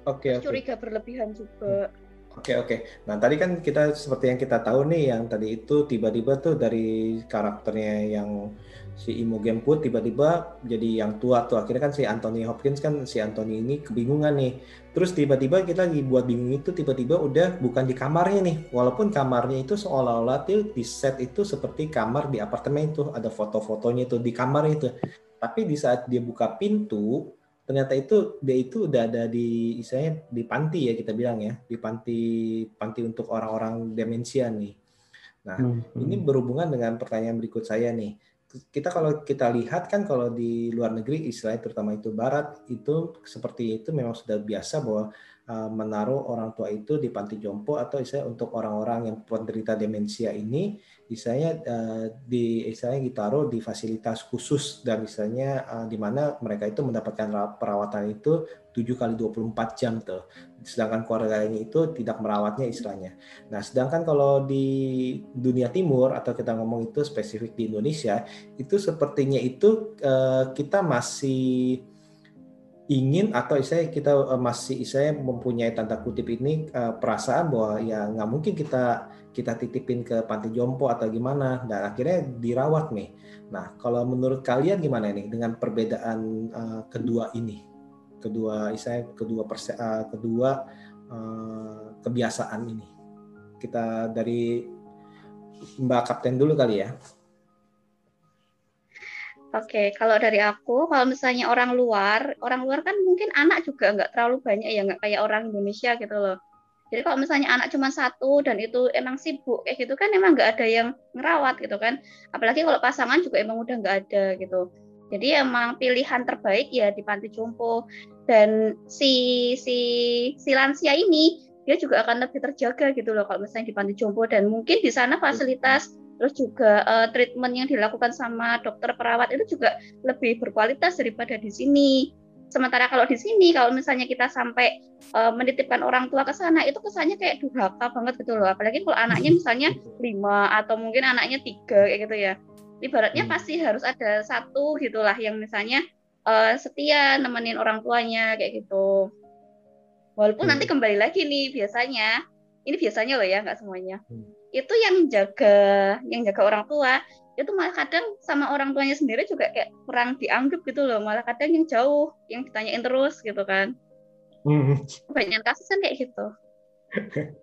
S4: Oke, oke.
S5: Curiga berlebihan juga.
S4: Oke oke. Nah tadi kan kita seperti yang kita tahu nih, yang tadi itu tiba-tiba tuh dari karakternya yang si Imogen Put tiba-tiba jadi yang tua tuh. Akhirnya kan si Anthony Hopkins kan si Anthony ini kebingungan nih. Terus tiba-tiba kita lagi buat bingung itu tiba-tiba udah bukan di kamarnya nih. Walaupun kamarnya itu seolah-olah tuh di set itu seperti kamar di apartemen itu ada foto-fotonya itu di kamar itu. Tapi di saat dia buka pintu ternyata itu dia itu udah ada di istilahnya di panti ya kita bilang ya di panti panti untuk orang-orang demensia nih. Nah
S6: Hmm,
S4: ini berhubungan dengan pertanyaan berikut saya nih. Kita kalau kita lihat kan kalau di luar negeri istilahnya terutama itu barat itu seperti itu memang sudah biasa bahwa uh, menaruh orang tua itu di panti jompo atau istilahnya untuk orang-orang yang penderita demensia ini istilahnya uh, di istilahnya ditaruh di fasilitas khusus dan istilahnya uh, di mana mereka itu mendapatkan ra- perawatan itu 7 kali 24 jam tuh. Sedangkan keluarganya itu tidak merawatnya istilahnya. Nah, sedangkan kalau di dunia timur atau kita ngomong itu spesifik di Indonesia, itu sepertinya itu eh, kita masih ingin atau istilahnya kita eh, masih istilahnya mempunyai tanda kutip ini eh, perasaan bahwa ya nggak mungkin kita kita titipin ke panti jompo atau gimana dan akhirnya dirawat nih. Nah, kalau menurut kalian gimana nih dengan perbedaan eh, kedua ini? Kedua istilahnya kedua perse- kedua kebiasaan ini. Kita dari Mbak Kapten dulu kali ya.
S5: Oke, kalau dari aku, kalau misalnya orang luar, orang luar kan mungkin anak juga nggak terlalu banyak ya, nggak kayak orang Indonesia gitu loh. Jadi kalau misalnya anak cuma satu dan itu emang sibuk kayak gitu kan emang nggak ada yang ngerawat gitu kan. Apalagi kalau pasangan juga emang udah nggak ada gitu. Jadi emang pilihan terbaik ya di panti jompo dan si si si lansia ini dia juga akan lebih terjaga gitu loh kalau misalnya di panti jompo dan mungkin di sana fasilitas terus juga eh, treatment yang dilakukan sama dokter perawat itu juga lebih berkualitas daripada di sini. Sementara kalau di sini kalau misalnya kita sampai eh, menitipkan orang tua ke sana itu kesannya kayak durhaka banget gitu loh. Apalagi kalau anaknya misalnya lima atau mungkin anaknya tiga kayak gitu ya. Ibaratnya
S4: Hmm.
S5: pasti harus ada satu gitulah yang misalnya eh, setia nemenin orang tuanya kayak gitu. Walaupun
S4: Hmm.
S5: nanti kembali lagi nih biasanya, ini biasanya loh ya nggak semuanya.
S4: Hmm.
S5: Itu yang jaga, yang jaga orang tua itu malah kadang sama orang tuanya sendiri juga kayak kurang dianggap gitu loh. Malah kadang yang jauh, yang ditanyain terus gitu kan. Banyak kasus kan kayak gitu.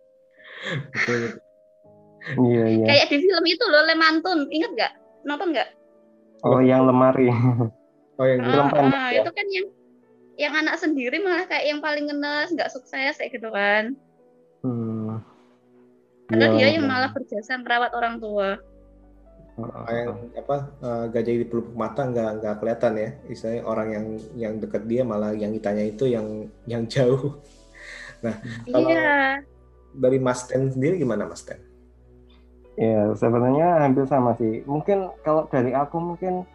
S6: Iya iya.
S5: Kayak di film itu loh Lemantun, inget nggak? Nonton nggak?
S6: Oh yang lemari.
S4: Oh yang
S6: Film
S5: Ah,
S6: pendek
S5: ah,
S6: ya?
S5: itu kan yang yang anak sendiri malah kayak yang paling ngenes, nggak sukses kayak gitu kan.
S6: Hmm.
S5: Padahal
S6: Iya,
S5: dia yang
S6: iya.
S5: malah berjasa merawat orang tua.
S4: Oh, yang apa eh, gajah di pelupuk mata nggak nggak kelihatan ya istilahnya orang yang yang dekat dia malah yang ditanya itu yang yang jauh Kalau-
S5: Iya.
S4: dari Mas Ten sendiri gimana Mas Ten?
S6: Ya, sebenarnya hampir sama sih. Mungkin kalau dari aku mungkin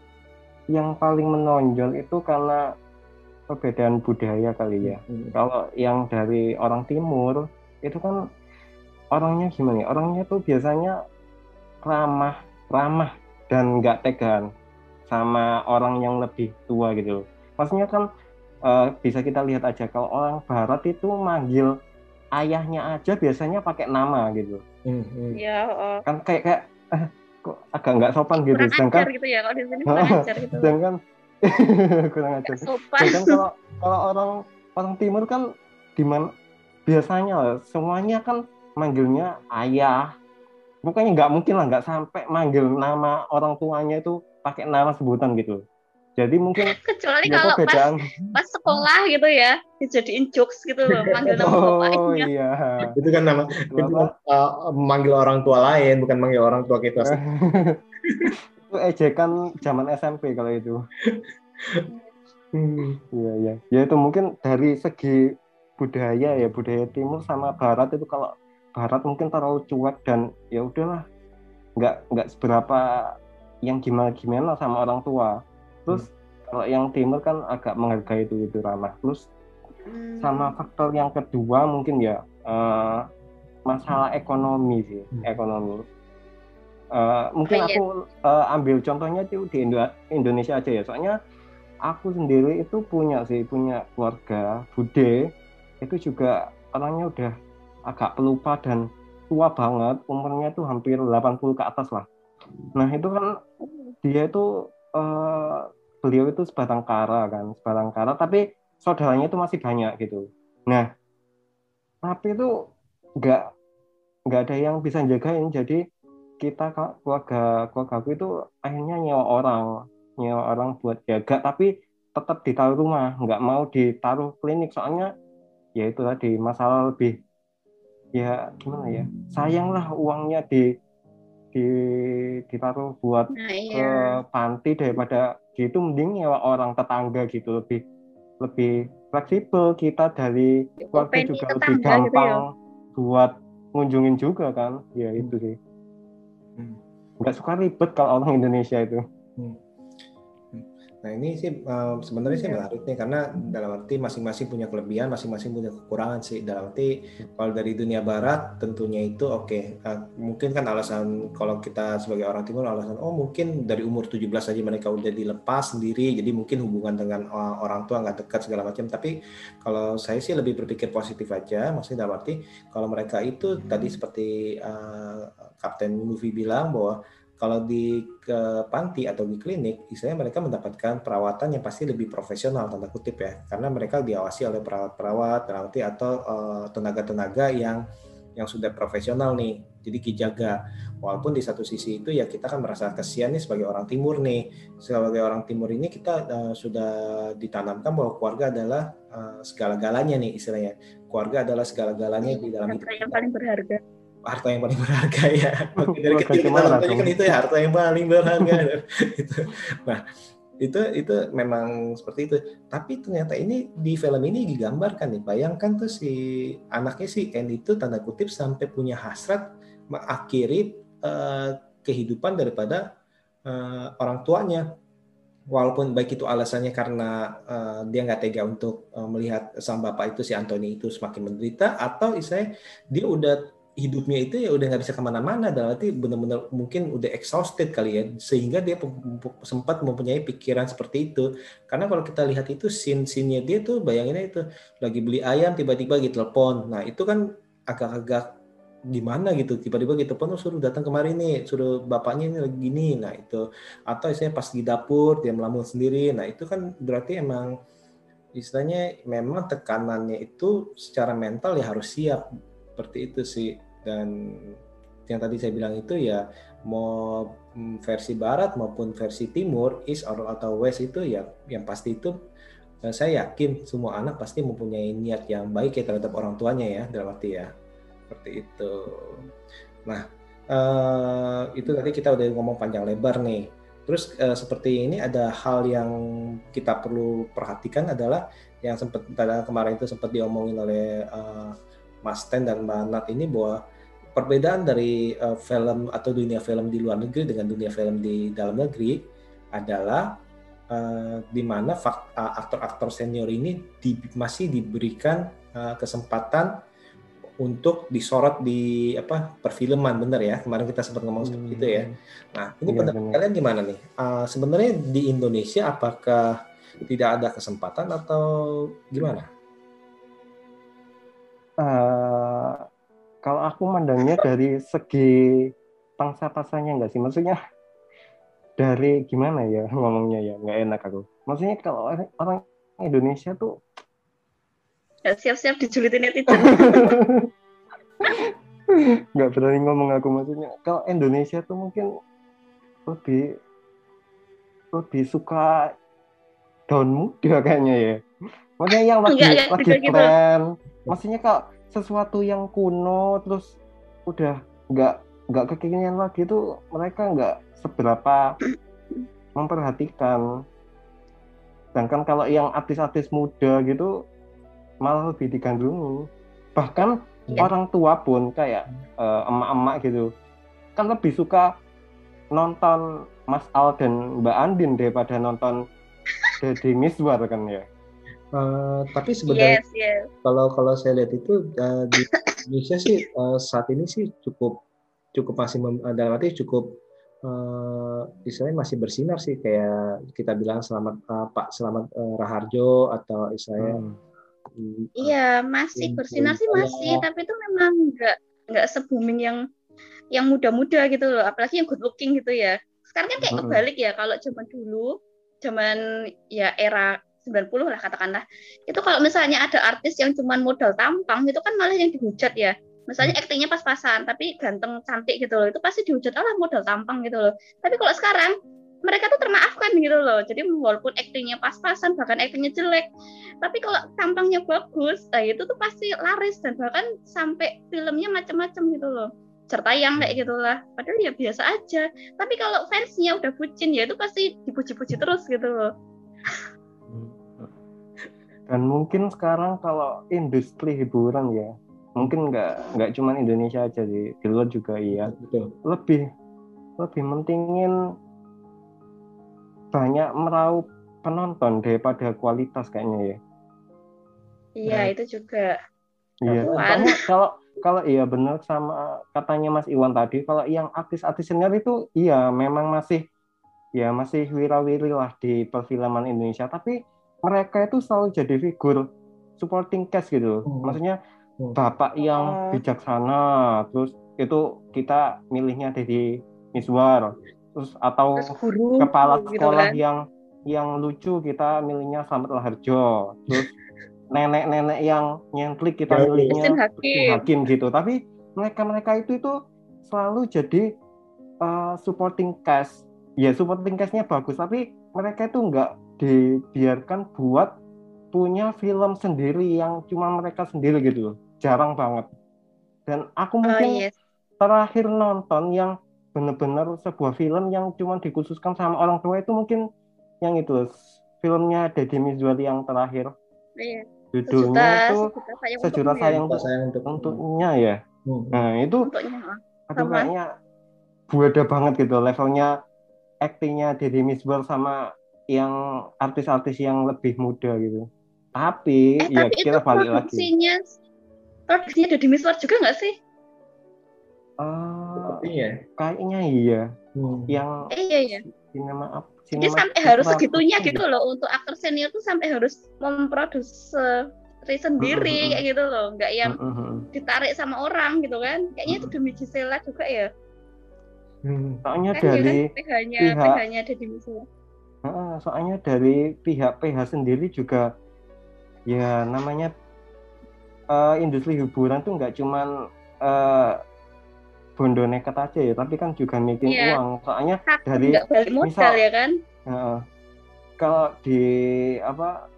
S6: yang paling menonjol itu karena perbedaan budaya kali ya. Kalau yang dari orang timur itu kan orangnya gimana ya? Orangnya tuh biasanya ramah, ramah dan nggak tegan sama orang yang lebih tua gitu. loh. Maksudnya kan eh, bisa kita lihat aja kalau orang barat itu manggil ayahnya aja biasanya pakai nama gitu
S4: Hmm, hmm.
S5: Iya,
S6: kan kayak kayak eh, kok agak nggak sopan gitu
S5: kurang
S6: sedangkan
S5: ajar gitu ya kalau di sini kurang ajar gitu.
S6: sedangkan kurang ajar
S5: sopan.
S6: sedangkan kalau kalau orang orang timur kan di mana biasanya semuanya kan manggilnya ayah pokoknya nggak mungkin lah nggak sampai manggil nama orang tuanya itu pakai nama sebutan gitu Jadi mungkin
S5: Kecuali
S6: ya
S5: kalau pas pas sekolah gitu ya dijadiin jokes gitu loh manggil nama
S6: Oh
S5: bapaknya.
S6: iya.
S4: Itu kan nama
S6: Itu
S4: itu uh, manggil orang tua lain, bukan manggil orang tua kita.
S6: itu ejekan zaman SMP kalau itu.
S4: Hmm.
S6: Iya iya. Ya itu mungkin dari segi budaya ya budaya timur sama barat itu kalau barat mungkin terlalu cuek dan ya udahlah nggak nggak seberapa yang gimana gimana sama orang tua. Terus kalau yang timur kan agak menghargai itu itu ramah. Terus
S5: Hmm.
S6: sama faktor yang kedua mungkin ya eh, masalah ekonomi sih
S4: Hmm.
S6: ekonomi Eh, mungkin
S5: Oh, iya.
S6: aku eh, ambil contohnya itu di Indo- Indonesia aja ya soalnya aku sendiri itu punya sih punya keluarga bude itu juga orangnya udah agak pelupa dan tua banget umurnya tuh hampir 80 ke atas lah nah itu kan dia itu eh, beliau itu sebatang kara kan sebatang kara tapi saudaranya itu masih banyak gitu. Nah, tapi itu nggak nggak ada yang bisa jagain. Jadi kita keluarga keluarga aku itu akhirnya nyewa orang, nyewa orang buat jaga, tapi tetap ditaruh rumah, nggak mau ditaruh klinik soalnya ya itu tadi masalah lebih ya gimana ya? Sayang lah uangnya di di ditaruh buat
S5: Nah,
S6: ke
S5: iya.
S6: panti daripada gitu mending nyewa orang tetangga gitu. Lebih lebih fleksibel kita dari keluarga
S5: Opini
S6: juga lebih
S5: tetangga gitu
S6: gampang
S5: ya.
S6: buat ngunjungin juga kan? Ya itu sih.
S4: Hmm.
S6: nggak suka ribet kalau orang Indonesia itu
S4: Nah ini sih um, sebenarnya sih
S5: Iya.
S4: menarik nih karena dalam arti masing-masing punya kelebihan, masing-masing punya kekurangan sih. Dalam arti kalau dari dunia barat tentunya itu oke. Uh, mungkin kan alasan kalau kita sebagai orang timur alasan oh mungkin dari umur 17 aja mereka udah dilepas sendiri jadi mungkin hubungan dengan orang tua nggak dekat segala macam. Tapi kalau saya sih lebih berpikir positif aja. Maksudnya dalam arti kalau mereka itu tadi seperti uh, Kapten Luffy bilang bahwa kalau di ke panti atau di klinik, istilahnya mereka mendapatkan perawatan yang pasti lebih profesional tanda kutip ya, karena mereka diawasi oleh perawat-perawat berarti atau eh, tenaga-tenaga yang yang sudah profesional nih, jadi kijaga. Walaupun di satu sisi itu ya kita kan merasa kasihan nih sebagai orang timur nih, sebagai orang timur ini kita eh, sudah ditanamkan bahwa keluarga adalah eh, segala-galanya nih istilahnya. Keluarga adalah segala-galanya di dalam hidup
S5: yang paling berharga.
S4: Harta yang paling berharga ya. Oke, dari kecil kita nontonnya kan itu ya harta yang paling berharga. itu. Nah, itu itu memang seperti itu. Tapi ternyata ini di film ini digambarkan nih. Bayangkan tuh si anaknya si N itu tanda kutip sampai punya hasrat mengakhiri eh, kehidupan daripada eh, orang tuanya. Walaupun baik itu alasannya karena eh, dia nggak tega untuk eh, melihat sang bapak itu si Anthony itu semakin menderita atau istilahnya dia udah hidupnya itu ya udah nggak bisa ke mana-mana dalam arti benar-benar mungkin udah exhausted kali ya sehingga dia sempat mempunyai pikiran seperti itu. Karena kalau kita lihat itu scene-scene-nya dia tuh bayanginnya itu lagi beli ayam tiba-tiba gitu telepon. Nah itu kan agak-agak gimana gitu tiba-tiba gitu telepon oh, suruh datang kemari nih suruh bapaknya ini lagi gini. Nah itu. Atau istilahnya pas di dapur dia melamun sendiri. Nah itu kan berarti emang istilahnya memang tekanannya itu secara mental ya harus siap seperti itu sih. Dan yang tadi saya bilang itu ya mau mm, versi barat maupun versi timur east or atau west itu ya yang pasti itu eh, saya yakin semua anak pasti mempunyai niat yang baik ya terhadap orang tuanya ya dalam arti ya. Seperti itu. Nah eh, itu tadi kita udah ngomong panjang lebar nih. Terus eh, seperti ini ada hal yang kita perlu perhatikan adalah yang sempat kemarin itu sempat diomongin oleh eh, Mas Ten dan Mbak Nat ini bahwa perbedaan dari uh, film atau dunia film di luar negeri dengan dunia film di dalam negeri adalah uh, di mana uh, aktor-aktor senior ini di- masih diberikan uh, kesempatan untuk disorot di apa perfilman bener ya? Kemarin kita sempat ngomong seperti itu ya. Nah ini
S6: Iya,
S4: pendapat kalian gimana nih? Uh, sebenarnya di Indonesia apakah tidak ada kesempatan atau gimana
S6: Eh, kalau aku mandangnya dari segi pangsa pasarnya enggak sih maksudnya dari gimana ya ngomongnya ya nggak enak aku maksudnya kalau orang- Indonesia tuh
S5: Ya, siap-siap dijulitin netizen.
S6: nggak berani ngomong aku maksudnya kalau Indonesia tuh mungkin lebih lebih suka daun muda kayaknya ya. Maksudnya yang lagi
S5: Enggak, enggak
S6: lagi
S5: gitu.
S6: Tren. Maksudnya kalau sesuatu yang kuno terus udah nggak nggak kekinian lagi itu mereka nggak seberapa memperhatikan. Sedangkan kalau yang artis-artis muda gitu malah lebih digandrungi. Bahkan
S5: Iya.
S6: orang tua pun kayak eh, emak-emak gitu kan lebih suka nonton Mas Al dan Mbak Andin daripada nonton Deddy Miswar kan ya.
S4: Eh, tapi sebenarnya
S5: Yes, yes.
S4: kalau kalau saya lihat itu eh, di Indonesia sih eh, saat ini sih cukup cukup masih mem, dalam arti cukup eh, istilahnya masih bersinar sih kayak kita bilang selamat eh, Pak Selamat eh, Raharjo atau istilahnya
S6: Hmm.
S4: mm,
S5: Iya, masih bersinar sih masih, tapi itu memang nggak nggak se-booming yang yang muda-muda gitu loh, apalagi yang good looking gitu ya. Sekarang kan kayak
S6: Mm-mm.
S5: kebalik ya, kalau zaman dulu, zaman ya era 90 lah katakanlah. Itu kalau misalnya ada artis yang cuman modal tampang itu kan malah yang dihujat ya. Misalnya aktingnya pas-pasan tapi ganteng cantik gitu loh, itu pasti dihujat Allah modal tampang gitu loh. Tapi kalau sekarang mereka tuh termaafkan gitu loh. Jadi walaupun aktingnya pas-pasan bahkan aktingnya jelek, tapi kalau tampangnya bagus, nah itu tuh pasti laris dan bahkan sampai filmnya macam-macam gitu loh. Serta yang kayak gitulah. Padahal ya biasa aja. Tapi kalau fansnya udah bucin ya itu pasti dipuji-puji terus gitu loh.
S6: Dan mungkin sekarang kalau industri hiburan ya, mungkin nggak nggak cuma Indonesia aja di di luar juga iya.
S4: betul.
S6: Lebih lebih mentingin banyak meraup penonton daripada kualitas kayaknya ya.
S5: Iya,
S4: Nah.
S5: itu juga.
S6: Iya, kalau kalau iya benar sama katanya Mas Iwan tadi, kalau yang artis-artis senior itu iya memang masih ya masih wira-wiri lah di perfilman Indonesia, tapi mereka itu selalu jadi figur supporting cast gitu.
S4: Hmm.
S6: Maksudnya
S4: Hmm.
S6: bapak yang
S5: Oh.
S6: bijaksana, terus itu kita milihnya Deddy Miswar, terus atau
S5: Terus guru
S6: kepala
S5: gitu
S6: sekolah
S5: kan.
S6: yang yang lucu kita milihnya Slamet Laharjo terus nenek-nenek yang nyentrik kita
S4: Ya,
S6: milihnya
S5: Hakim.
S6: Hakim gitu tapi mereka-mereka itu itu selalu jadi uh, supporting cast ya supporting castnya bagus tapi mereka itu nggak dibiarkan buat punya film sendiri yang cuma mereka sendiri gitu loh jarang banget dan aku
S5: Oh
S6: mungkin
S5: yes.
S6: terakhir nonton yang benar-benar sebuah film yang cuma dikhususkan sama orang tua itu mungkin yang itu filmnya Deddy Mizwar yang terakhir
S5: Iya.
S6: judulnya itu
S5: sejuta sayang
S6: sejuta
S5: ya.
S6: sayang
S4: Kita sayang untuk
S6: untuknya ya
S4: Hmm.
S6: nah itu
S5: Untuknya. oh.
S6: aduh kayaknya buada banget gitu levelnya aktingnya Deddy Mizwar sama yang artis-artis yang lebih muda gitu tapi
S5: Eh,
S6: ya
S5: tapi itu
S6: kita balik lagi
S5: produksinya produksinya Deddy Miswar juga nggak sih?
S4: Sepertinya.
S6: kayaknya iya
S4: Hmm.
S6: yang
S5: Eh, iya iya.
S6: sinema up
S5: Jadi sampai harus segitunya
S6: Putra
S5: gitu loh untuk aktor senior tuh sampai harus memproduksi sendiri kayak gitu loh, nggak yang ditarik sama orang gitu kan? Kayaknya itu demi Gisela juga ya.
S4: Hmm.
S6: soalnya
S5: Kan ya kan
S6: dari
S5: PH-nya
S6: pihak-
S5: PH-nya Deddy Miswar.
S6: Soalnya dari pihak PH sendiri juga ya namanya eh, industri hiburan tuh nggak cuman eh, bondo nekat aja ya, tapi kan juga making
S5: Iya.
S6: uang. Soalnya
S5: Takut
S6: dari
S5: modal
S6: misal-
S5: ya kan?
S6: Heeh. kalau di apa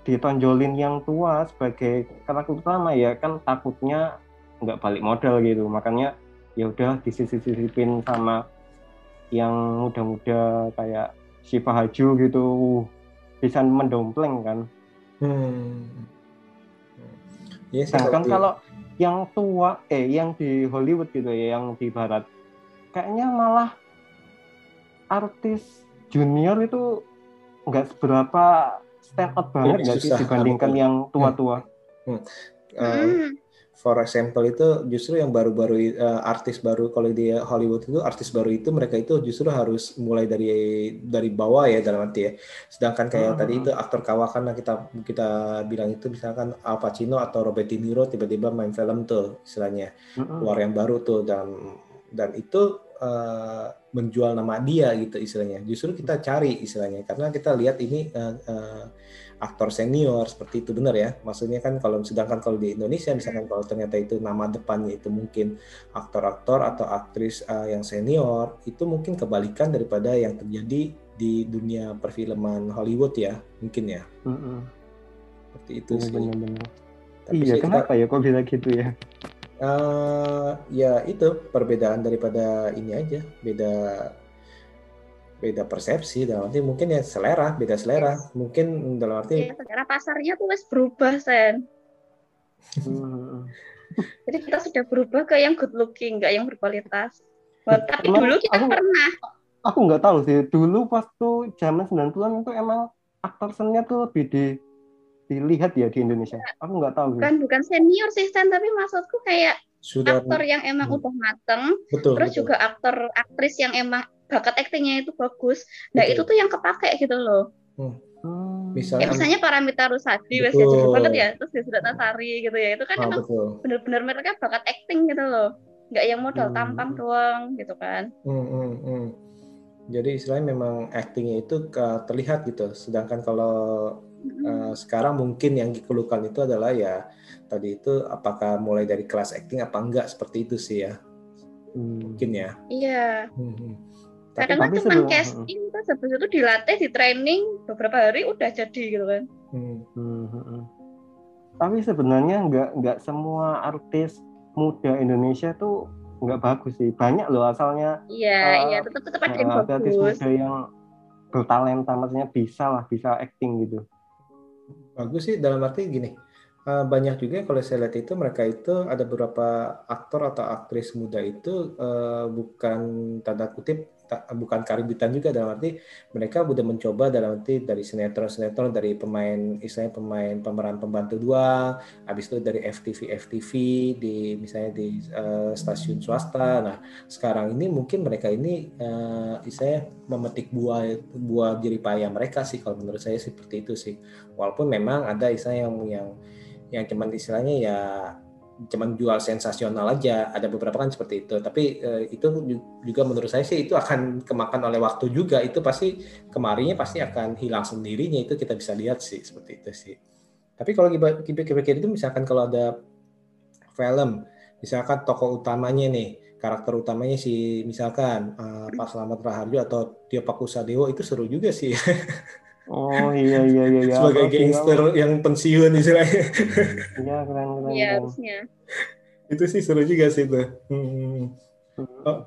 S6: ditonjolin yang tua sebagai karakter utama ya kan takutnya nggak balik modal gitu makanya ya udah disisip-sisipin sama yang muda-muda kayak Shiva Haju gitu. Bisa mendompleng kan.
S4: Hmm. Ya, sih,
S6: sedangkan
S4: kalau-
S6: kalau yang tua eh yang di Hollywood gitu ya yang di Barat kayaknya malah artis junior itu nggak seberapa stand out banget
S4: Iya,
S6: nggak sih dibandingkan yang tua-tua?
S4: Eh,
S5: Hmm.
S4: For example itu justru yang baru-baru eh, artis baru kalau di Hollywood itu artis baru itu mereka itu justru harus mulai dari dari bawah ya dalam arti ya. Sedangkan kayak
S6: Hmm.
S4: tadi itu aktor kawakan yang kita kita bilang itu misalkan Al Pacino atau Robert De Niro tiba-tiba main film tuh istilahnya
S6: Mm-mm.
S4: keluar yang baru tuh dan dan itu eh, menjual nama dia gitu istilahnya. Justru kita cari istilahnya karena kita lihat ini eh, eh, aktor senior seperti itu benar ya. Maksudnya kan kalau sedangkan kalau di Indonesia misalkan kalau ternyata itu nama depannya itu mungkin aktor-aktor atau aktris eh, yang senior itu mungkin kebalikan daripada yang terjadi di dunia perfilman Hollywood ya mungkin ya
S6: Mm-mm.
S4: seperti itu
S6: Iya,
S4: sih
S6: benar-benar.
S4: Tapi
S6: Iya,
S4: sih kita-
S6: kenapa ya kok bisa gitu ya?
S4: Eh, ya itu perbedaan daripada ini aja beda beda persepsi dalam arti mungkin ya selera beda selera mungkin dalam arti
S5: Ya, secara pasarnya tuh wes berubah sen.
S6: Hmm.
S5: Jadi kita sudah berubah ke yang good looking, nggak yang berkualitas. Wah, tapi
S6: Emang
S5: dulu kita
S6: aku-
S5: pernah.
S6: Aku nggak tahu sih. Dulu waktu zaman 90-an itu emang aktor senior tuh lebih di dilihat ya di Indonesia. Aku nggak tahu sih.
S5: Bukan bukan senior sih Sen, tapi maksudku kayak
S4: sudah
S5: aktor yang emang
S4: Hmm.
S5: udah mateng,
S4: betul
S5: terus
S4: betul.
S5: juga aktor aktris yang emang bakat aktingnya itu bagus. Nah
S4: Betul.
S5: itu tuh yang kepake gitu loh.
S6: Hmm.
S4: Misalnya-
S5: Ya, misalnya Paramita Rusadi, wes ya banget ya. Terus Desra Tasari gitu ya. Itu kan
S4: Ah,
S5: emang bener-bener mereka bakat acting gitu loh. Nggak yang modal
S6: Hmm.
S5: tampang doang gitu kan.
S4: Hmm, hmm, hmm. Jadi istilahnya memang actingnya itu terlihat gitu. Sedangkan kalau eh, sekarang mungkin yang dikeluhkan itu adalah ya tadi itu apakah mulai dari kelas acting apa enggak seperti itu sih ya
S6: Hmm.
S4: mungkin ya.
S5: Iya.
S4: Hmm, hmm.
S5: Kadang kan
S6: tapi
S5: cuma
S6: sebelum-
S5: casting, terus habis itu dilatih, di training beberapa hari udah jadi gitu kan.
S4: hmm,
S6: Hmm, hmm, hmm. Tapi sebenarnya nggak nggak semua artis muda Indonesia tuh nggak bagus sih. Banyak loh asalnya
S5: Iya,
S6: Eh,
S5: iya tetap tetap ada yang
S6: uh, artis
S5: bagus.
S6: muda yang bertalenta, maksudnya bisa lah, bisa acting gitu.
S4: bagus sih dalam arti gini. eh, banyak juga kalau saya lihat itu mereka itu ada beberapa aktor atau aktris muda itu eh, bukan tanda kutip bukan karibitan juga dalam arti mereka udah mencoba dalam arti dari sinetron-sinetron dari pemain istilahnya pemain pemeran pembantu doang. Habis itu dari FTV FTV di misalnya di eh, stasiun swasta. Nah sekarang ini mungkin mereka ini eh, istilahnya memetik buah buah jeripaya mereka sih kalau menurut saya seperti itu sih. Walaupun memang ada istilahnya yang yang yang cuman istilahnya ya cuman jual sensasional aja. Ada beberapa kan seperti itu. Tapi eh, itu ju- juga menurut saya sih itu akan kemakan oleh waktu juga. Itu pasti kemarinya pasti akan hilang sendirinya. Itu kita bisa lihat sih seperti itu sih. Tapi kalau kira-kira itu misalkan kalau ada film misalkan tokoh utamanya nih karakter utamanya si misalkan eh, Pak Slamet Raharjo atau Tio Pakusadewo itu seru juga sih
S6: Oh iya iya iya. iya.
S4: sebagai
S6: Apa sih,
S4: gangster yang pensiun istilahnya?
S6: Iya keren keren.
S5: Iya harusnya.
S4: itu sih seru juga sih itu. Hmm. Oh,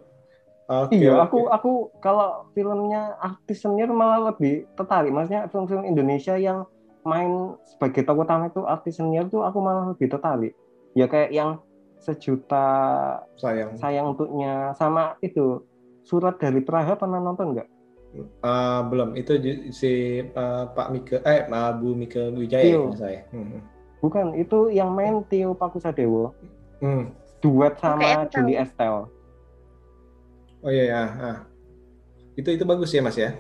S4: Oke.
S6: Iya,
S4: oke.
S6: aku aku kalau filmnya artis senior malah lebih tertarik. Maksudnya film-film Indonesia yang main sebagai tokoh utama itu artis senior tuh aku malah lebih tertarik. Ya kayak yang sejuta
S4: sayang.
S6: sayang untuknya sama itu surat dari Praha pernah nonton nggak?
S4: Eh, belum itu si eh, Pak Mika eh Bu Mika Wijaya
S6: Tio.
S4: ya saya. Hmm.
S6: Bukan, itu yang main Tio Pakusadewo
S4: Hmm.
S6: duet sama
S5: aku tahu.
S6: Julie Estelle.
S4: Oh iya ya. ah. Itu itu bagus ya Mas ya.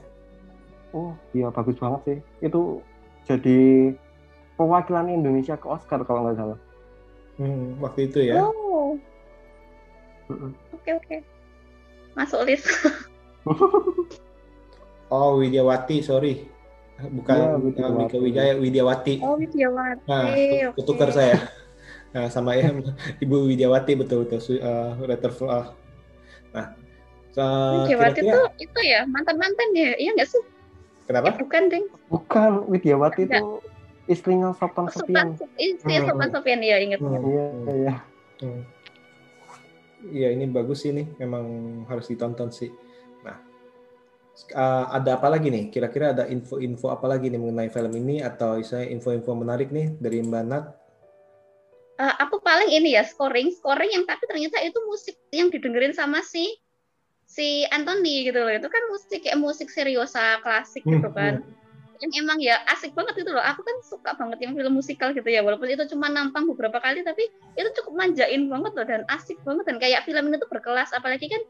S6: Oh iya bagus banget sih. Itu jadi perwakilan Indonesia ke Oscar kalau nggak salah.
S4: Hmm, waktu itu ya.
S5: Oh, oke oke. Masuk list.
S4: Oh Widyawati, sorry. Bukan
S6: Iya,
S4: eh,
S6: Widyawati.
S4: Mika Wijaya, Widyawati.
S5: Oh, Widyawati.
S4: Nah, ketukar saya. Nah, sama ya Ibu Widyawati betul betul Rutherford. ah. Nah, eh,
S5: Widyawati
S4: kira-kira
S5: tuh itu ya mantan-mantan ya, iya nggak sih?
S4: kenapa?
S5: Eh, bukan ding.
S6: Bukan Widyawati
S5: Enggak.
S6: itu istrinya Sopan
S5: Sopan,
S6: Sopian.
S5: istri
S4: Hmm.
S5: Sopan Sopian ya inget.
S4: Hmm.
S6: Iya iya.
S4: Hmm. Iya ini bagus sih nih, memang harus ditonton sih. Uh, ada apa lagi nih? Kira-kira ada info-info apa lagi nih mengenai film ini atau misalnya info-info menarik nih dari Mbak Nat?
S5: Eh, aku paling ini ya scoring, scoring yang tapi ternyata itu musik yang didengerin sama si si Anthony gitu loh. Itu kan musik kayak musik seriosa klasik gitu
S4: Hmm,
S5: kan. Yang emang ya asik banget gitu loh. Aku kan suka banget yang film musikal gitu ya. Walaupun itu cuma nampang beberapa kali tapi itu cukup manjain banget loh dan asik banget dan kayak film ini tuh berkelas apalagi kan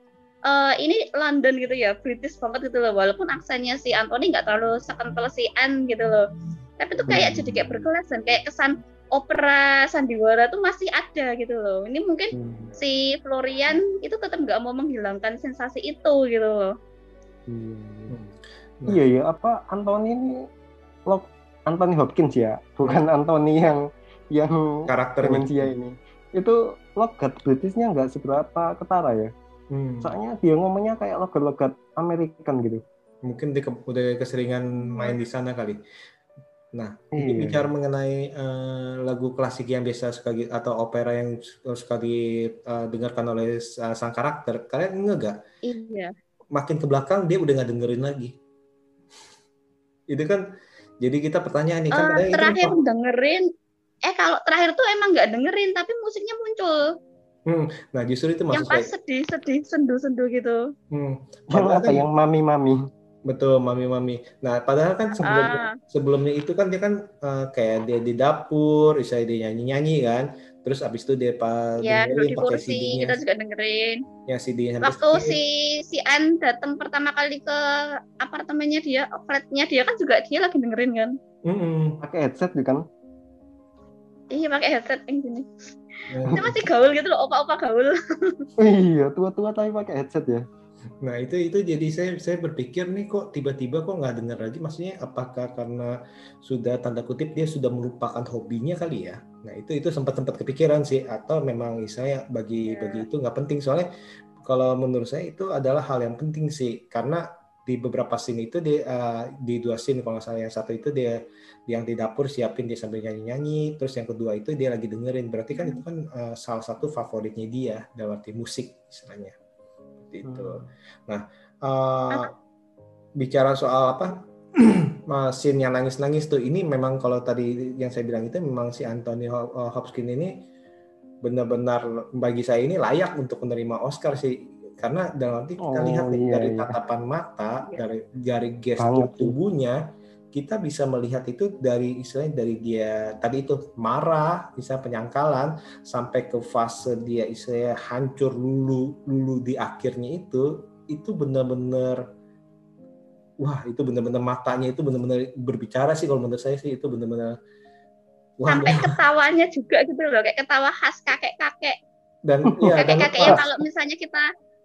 S5: eh, ini London gitu ya, British banget gitu loh. Walaupun aksennya si Anthony nggak terlalu sekental si Anne gitu loh. Tapi tuh kayak
S6: Hmm.
S5: jadi kayak berkelas dan kayak kesan opera sandiwara tuh masih ada gitu loh. Ini mungkin
S6: Hmm.
S5: si Florian itu tetap nggak mau menghilangkan sensasi itu gitu loh.
S6: Iya, iya.
S4: Nah.
S6: Iya ya apa Anthony ini lo Anthony Hopkins ya, bukan Anthony yang yang
S4: Karakternya.
S6: demensia ini. Itu logat Britishnya nggak seberapa ketara ya.
S4: Hmm.
S6: Soalnya dia ngomongnya kayak logat-logat American gitu.
S4: Mungkin dia ke- udah keseringan main di sana kali. Nah, ini
S6: Iya.
S4: bicara mengenai eh, lagu klasik yang biasa suka atau opera yang su- suka didengarkan oleh uh, sang karakter, kalian enggak gak?
S5: Iya.
S4: Makin ke belakang dia udah nggak dengerin lagi. Itu kan jadi kita pertanyaan nih kan
S5: Eh,
S4: itu
S5: terakhir
S4: kan-
S5: dengerin eh kalau terakhir tuh emang nggak dengerin tapi musiknya muncul
S4: Hmm, nah justru itu
S5: yang
S4: maksud
S5: pas
S4: saya.
S5: sedih sedih sendu sendu gitu
S4: Hmm,
S6: Yang
S4: padahal
S6: apa
S4: kan-
S6: yang mami-mami.
S4: Betul, mami-mami. Nah, padahal kan sebelumnya,
S5: Ah.
S4: sebelumnya itu kan dia kan eh, kayak dia di dapur, misalnya dia nyanyi-nyanyi kan. Terus abis itu dia pa,
S5: ya duduk
S4: dengerin
S5: di
S4: pakai
S5: kursi
S4: CD-nya,
S5: kita juga dengerin
S4: yang CD-nya
S5: waktu
S4: segini.
S5: si si An datang pertama kali ke apartemennya dia flatnya dia kan juga dia lagi dengerin kan
S4: Mm-mm.
S6: Pakai headset kan?
S5: iya pakai headset yang gini
S4: Nah,
S5: dia masih gaul gitu loh opa-opa gaul.
S6: Iya, tua-tua tapi pakai headset ya.
S4: Nah itu itu jadi saya saya berpikir nih kok tiba-tiba kok nggak dengar lagi. Maksudnya apakah karena sudah tanda kutip dia sudah melupakan hobinya kali ya? Nah itu itu sempat sempat kepikiran sih. Atau memang saya bagi
S5: Ya.
S4: bagi itu nggak penting. Soalnya kalau menurut saya itu adalah hal yang penting sih. Karena di beberapa scene itu di eh, di dua scene kalau nggak salah yang satu itu dia yang di dapur siapin dia sambil nyanyi-nyanyi terus yang kedua itu dia lagi dengerin. Berarti kan itu kan eh, salah satu favoritnya dia dalam arti musik istilahnya. Seperti itu. Nah, eh, bicara soal apa scene yang nangis-nangis tuh ini memang kalau tadi yang saya bilang itu memang si Anthony Ho- Hopkins ini benar-benar bagi saya ini layak untuk menerima Oscar sih karena dalam arti kita
S6: Oh,
S4: lihat nih,
S6: iya,
S4: dari
S6: iya.
S4: tatapan mata
S5: Iya.
S4: dari dari gestur tubuhnya kita bisa melihat itu dari istilahnya dari dia tadi itu marah bisa penyangkalan sampai ke fase dia istilahnya hancur lulu lulu di akhirnya itu itu benar-benar wah itu benar-benar matanya itu benar-benar berbicara sih kalau menurut saya sih itu benar-benar wah
S5: sampai ketawanya juga gitu loh kayak ketawa khas kakek kakek
S4: dan ya dan
S5: kakek kakek yang
S4: wah,
S5: kalau misalnya kita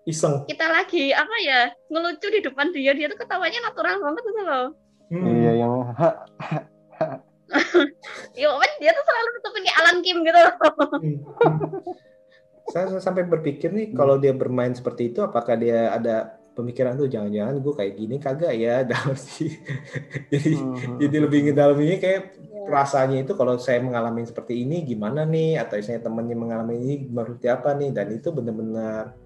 S4: iseng.
S5: Kita lagi apa ya ngelucu di depan dia. Dia tuh ketawanya natural banget gitu loh.
S4: Hmm.
S6: Iya, yang
S5: ya kan dia tuh selalu tutupin kayak Alan Kim gitu loh.
S4: Hmm. saya, saya sampai berpikir nih kalau dia bermain seperti itu apakah dia ada pemikiran tuh jangan-jangan gue kayak gini kagak ya? Dalam sih. Jadi
S6: Hmm.
S4: jadi lebih ngedalaminya kayak
S5: Iya.
S4: rasanya itu kalau saya mengalami seperti ini gimana nih? Atau saya temannya mengalami ini seperti apa nih? Dan itu benar-benar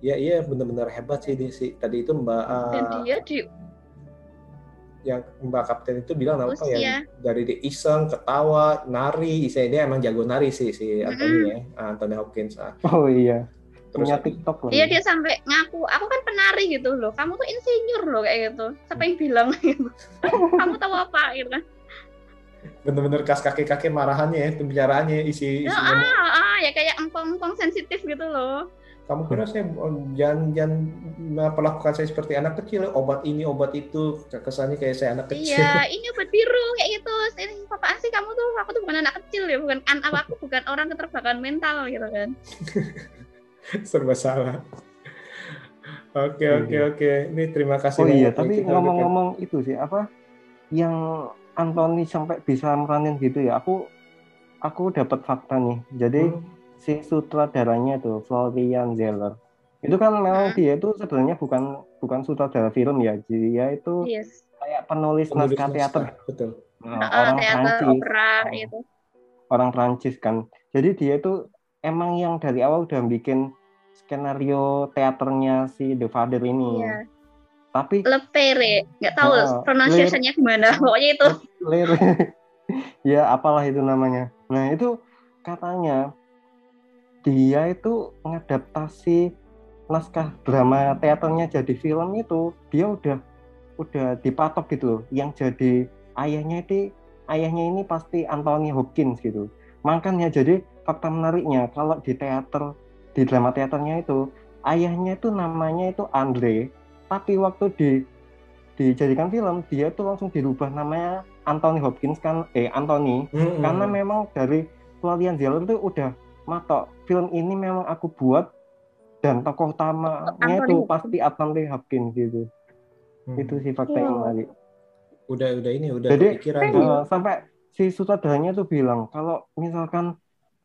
S4: ya iya benar-benar hebat sih dia sih tadi itu mbak
S5: dan
S4: ah,
S5: dia di
S4: yang mbak kapten itu bilang apa ya dari dia iseng ketawa nari saya dia emang jago nari sih si Anthony ya Anthony Hopkins ah.
S6: Oh iya,
S4: terus
S6: punya TikTok loh.
S5: Iya dia sampai ngaku, aku kan penari gitu loh. Kamu tuh insinyur loh kayak gitu. Siapa yang bilang gitu? Kamu tahu apa gitu kan?
S4: bener-bener kas kakek-kakek marahannya ya pembicaraannya isi
S5: Ya,
S4: isinya
S5: ah, ah, ya kayak empong-empong sensitif gitu loh.
S4: Kamu kira saya oh, jangan jangan perlakukan saya seperti anak kecil obat ini obat itu kesannya kayak saya anak kecil
S5: Iya, ini obat biru kayak gitu. Ini apaan sih kamu tuh? Aku tuh bukan anak kecil ya, bukan an aku bukan orang keterbelakangan mental gitu kan.
S4: serba salah oke oke
S6: Iya.
S4: oke ini terima kasih
S6: Oh iya, tapi ngomong-ngomong itu sih apa yang Anthony sampai bisa meranin gitu ya. Aku aku dapat fakta nih. Jadi
S4: Hmm.
S6: Si sutradaranya tuh Florian Zeller itu kan memang
S5: Hmm.
S6: dia itu sebenarnya bukan bukan sutradara film ya. Dia itu
S5: Yes.
S6: kayak penulis
S4: Penulis
S6: naskah teater.
S4: betul
S6: Nah,
S5: Ah,
S6: orang
S5: teater,
S6: Prancis.
S5: opera
S6: Oh.
S5: gitu.
S6: orang Prancis kan. Jadi dia itu emang yang dari awal udah bikin skenario teaternya si The Father ini.
S5: Iya.
S6: Tapi
S5: Lepere, nggak tahu
S6: Ah,
S5: pronunciation-nya gimana. Pokoknya itu.
S6: Lir. ya apalah itu namanya. Nah itu katanya dia itu mengadaptasi naskah drama teaternya jadi film itu dia udah udah dipatok gitu loh. Yang jadi ayahnya itu ayahnya ini pasti Anthony Hopkins gitu. Makanya jadi fakta menariknya kalau di teater di drama teaternya itu ayahnya itu namanya itu Andre, tapi waktu di dijadikan film dia tuh langsung dirubah namanya Anthony Hopkins kan eh Anthony
S4: Hmm,
S6: karena memang dari Florian Zeller itu udah matok film ini memang aku buat dan tokoh utamanya itu pasti Anthony Hopkins gitu
S4: Hmm.
S6: itu sih fakta yang menarik
S4: udah udah ini udah
S6: Jadi. Eh, sampai si sutradaranya tuh bilang kalau misalkan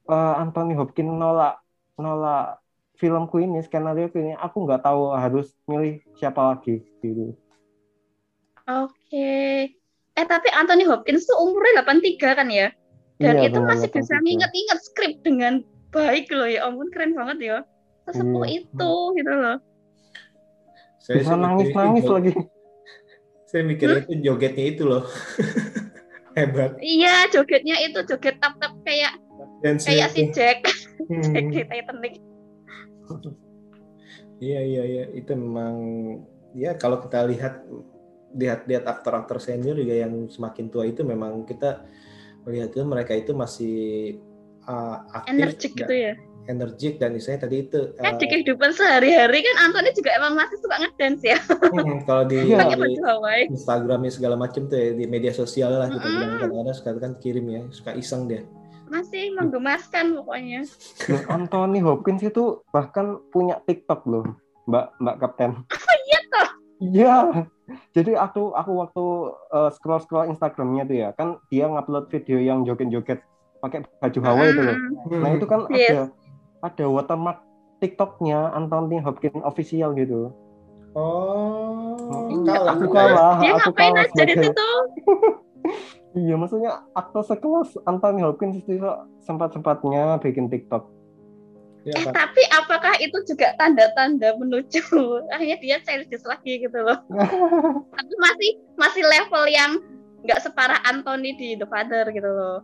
S6: eh, Anthony Hopkins nolak nolak filmku ini skenario ini aku nggak tahu harus milih siapa lagi gitu
S5: Oke. Eh tapi Anthony Hopkins tuh umurnya 83 kan ya? Dan
S6: Iya,
S5: itu
S6: benar,
S5: masih bisa
S6: 83.
S5: nginget-inget skrip dengan baik loh ya ampun keren banget ya. Sesepuh
S6: Iya.
S5: itu gitu loh.
S4: Saya
S6: Bisa nangis-nangis
S4: itu-
S6: lagi.
S4: Saya mikir itu jogetnya itu loh. Hebat.
S5: Iya, jogetnya itu joget tap-tap kayak
S4: Dance
S5: kayak si Jack,
S4: Hmm.
S5: Jack di Titanic.
S4: Iya iya iya itu memang ya kalau kita lihat lihat lihat aktor-aktor senior juga yang semakin tua itu memang kita melihat itu mereka itu masih uh, aktif
S5: Energik
S4: dan-
S5: gitu ya.
S4: energik dan misalnya tadi itu
S5: Kan
S4: uh,
S5: di kehidupan sehari-hari kan Anthony juga emang masih suka ngedance ya.
S4: hmm, kalau di.
S5: Pakai
S4: di. Instagramnya segala macam tuh ya di media sosial lah kita
S5: Mm-mm.
S4: bilang kadang-kadang suka kan kirim ya suka iseng dia
S5: Masih menggemaskan pokoknya.
S6: Loh, Anthony Hopkins itu bahkan punya TikTok loh, Mbak Mbak Kapten.
S5: iya toh?
S6: Iya. Jadi aku aku waktu scroll scroll Instagramnya tuh ya, kan dia ngupload video yang joget-joget pakai baju Hawaii itu loh. Nah itu kan
S5: Yes.
S6: ada ada watermark TikToknya Anthony Hopkins official gitu.
S4: oh
S5: Enggak,
S4: kalah
S6: aku
S4: ya.
S6: kalah.
S5: Dia
S6: aku
S5: ngapain
S6: kalah
S5: aja di situ?
S6: Iya, maksudnya aktor sekelas Anthony Hopkins itu sempat-sempatnya bikin TikTok.
S4: Ya,
S5: Eh tapi apakah itu juga tanda-tanda menuju akhirnya dia childish lagi gitu loh? tapi masih masih level yang nggak separah Anthony di The Father gitu loh.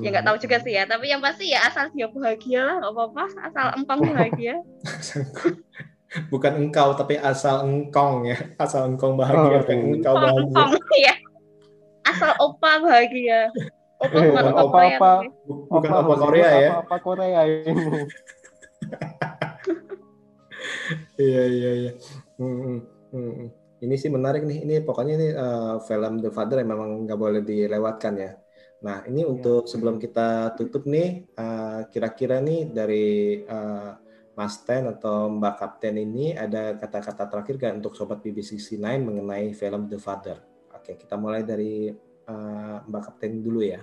S5: Ya nggak tahu juga sih ya. Tapi yang pasti ya asal dia bahagia lah, nggak apa-apa. Asal empang bahagia.
S4: bukan engkau tapi asal engkong ya asal engkong bahagia
S6: Oh,
S4: bukan
S6: iya.
S4: engkau bahagia
S5: Empang ya. Asal opa bahagia. Opa
S6: Eh,
S5: bukan
S6: bukan
S5: opa Korea. tapi.
S4: Bu- bukan apa
S6: Hollywood,
S4: Korea ya
S6: Apa, Korea ini?
S4: Iya iya iya. Hmm, hmm, hmm. Ini sih menarik nih. Ini pokoknya ini eh, film The Father yang memang nggak boleh dilewatkan ya. Nah ini untuk sebelum kita tutup nih, eh, kira-kira nih dari eh, Mas Ten atau Mbak Kapten ini ada kata-kata terakhir kan untuk sobat BBC9 mengenai film The Father. Oke, kita mulai dari eh, Mbak Kapten dulu ya.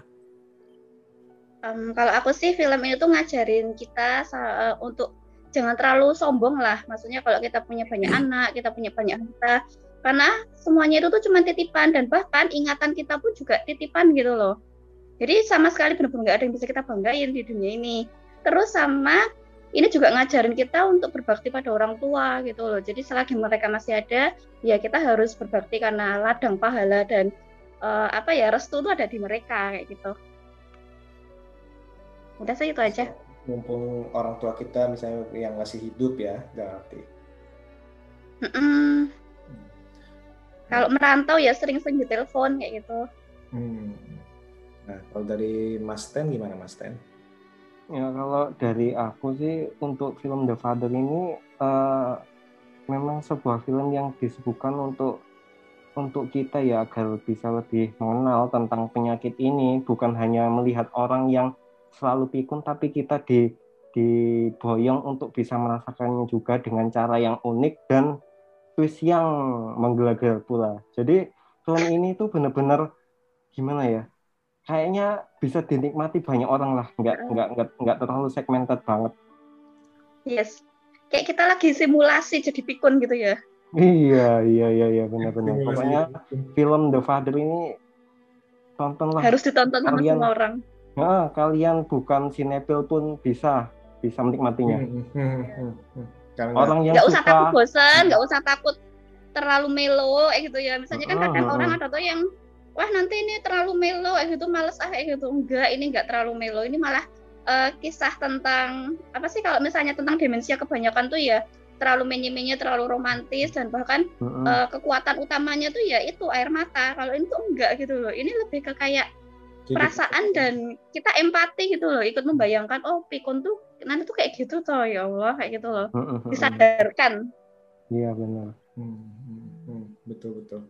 S5: Em, kalau aku sih film ini tuh ngajarin kita eh, untuk jangan terlalu sombong lah. Maksudnya kalau kita punya banyak anak, kita punya banyak harta, karena semuanya itu tuh cuma titipan dan bahkan ingatan kita pun juga titipan gitu loh. Jadi sama sekali benar-benar nggak ada yang bisa kita banggain di dunia ini. Terus sama ini juga ngajarin kita untuk berbakti pada orang tua gitu loh. Jadi selagi mereka masih ada, ya kita harus berbakti karena ladang pahala dan eh, apa ya restu itu ada di mereka kayak gitu. Udah sih itu aja.
S4: Mumpung orang tua kita misalnya yang masih hidup ya, berarti.
S5: Mm-mm. Kalau merantau ya sering-sering ditelepon kayak gitu.
S4: Hmm. Nah, kalau dari Mas Ten gimana Mas Ten?
S6: Ya kalau dari aku sih untuk film The Father ini eh, memang sebuah film yang disebutkan untuk untuk kita ya agar bisa lebih mengenal tentang penyakit ini bukan hanya melihat orang yang selalu pikun tapi kita di diboyong untuk bisa merasakannya juga dengan cara yang unik dan twist yang menggila-gila pula. Jadi film ini tuh benar-benar gimana ya? Kayaknya bisa dinikmati banyak orang lah, nggak nggak nggak nggak terlalu segmented banget.
S5: Yes. Kayak kita lagi simulasi jadi pikun gitu ya.
S6: Iya iya iya iya benar-benar. Pokoknya film The Father ini tontonlah.
S5: Harus ditonton sama
S6: Kalian-
S5: semua orang.
S6: Nah, kalian bukan sinetron pun bisa bisa menikmatinya.
S4: Hmm, hmm, hmm, hmm. Karena
S6: Orang yang
S5: Nggak usah
S6: suka
S5: takut bosan, nggak usah takut terlalu melo kayak gitu ya. Misalnya kan kadang
S6: Mm-mm.
S5: orang ada tuh yang wah nanti ini terlalu melo kayak gitu males ah kayak gitu. Enggak, ini enggak terlalu melo. Ini malah eh, kisah tentang apa sih kalau misalnya tentang demensia kebanyakan tuh ya terlalu menye-menye, terlalu romantis dan bahkan
S6: Mm-mm.
S5: eh, kekuatan utamanya tuh ya itu air mata. Kalau ini tuh enggak gitu loh. Ini lebih ke kayak
S4: jadi-
S5: perasaan dan kita empati gitu loh, ikut membayangkan oh pikun tuh nanti tuh kayak gitu toh ya Allah kayak gitu loh.
S6: Mm-mm.
S5: Disadarkan.
S6: Iya benar.
S4: Hmm, hmm, hmm, betul betul.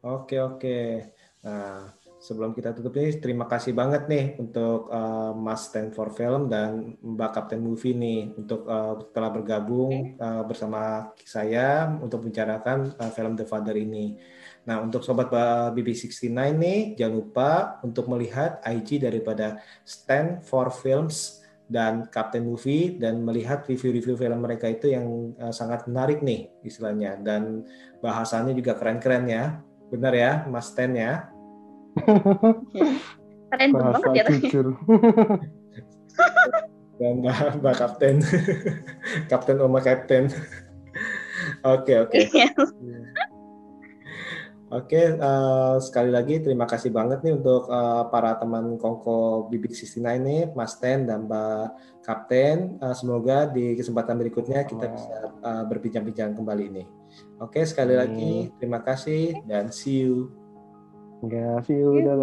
S4: Oke oke. Nah sebelum kita tutup ini terima kasih banget nih untuk eh, Mas Stanford Film dan Mbak Kapten Movie nih untuk eh, telah bergabung eh, bersama saya untuk membicarakan eh, film The Father ini. Nah untuk sobat eh, BB69 nih jangan lupa untuk melihat IG daripada Stanford Films dan Captain Movie dan melihat review-review film mereka itu yang eh, sangat menarik nih istilahnya dan bahasanya juga keren-keren ya. Benar ya, Mas Ten ya.
S5: Keren banget ya. tadi.
S6: jujur.
S4: Dan Mbak, Mbak Kapten. Kapten Oma Kapten. Oke, oke.
S5: Iya.
S4: Oke, eh, sekali lagi terima kasih banget nih untuk eh, para teman Kongko Bibik 69 nih, Mas Ten dan Mbak Kapten. Eh, semoga di kesempatan berikutnya kita bisa eh, berbincang-bincang kembali nih. Oke, sekali lagi terima kasih dan see you.
S6: Enggak sih, udah.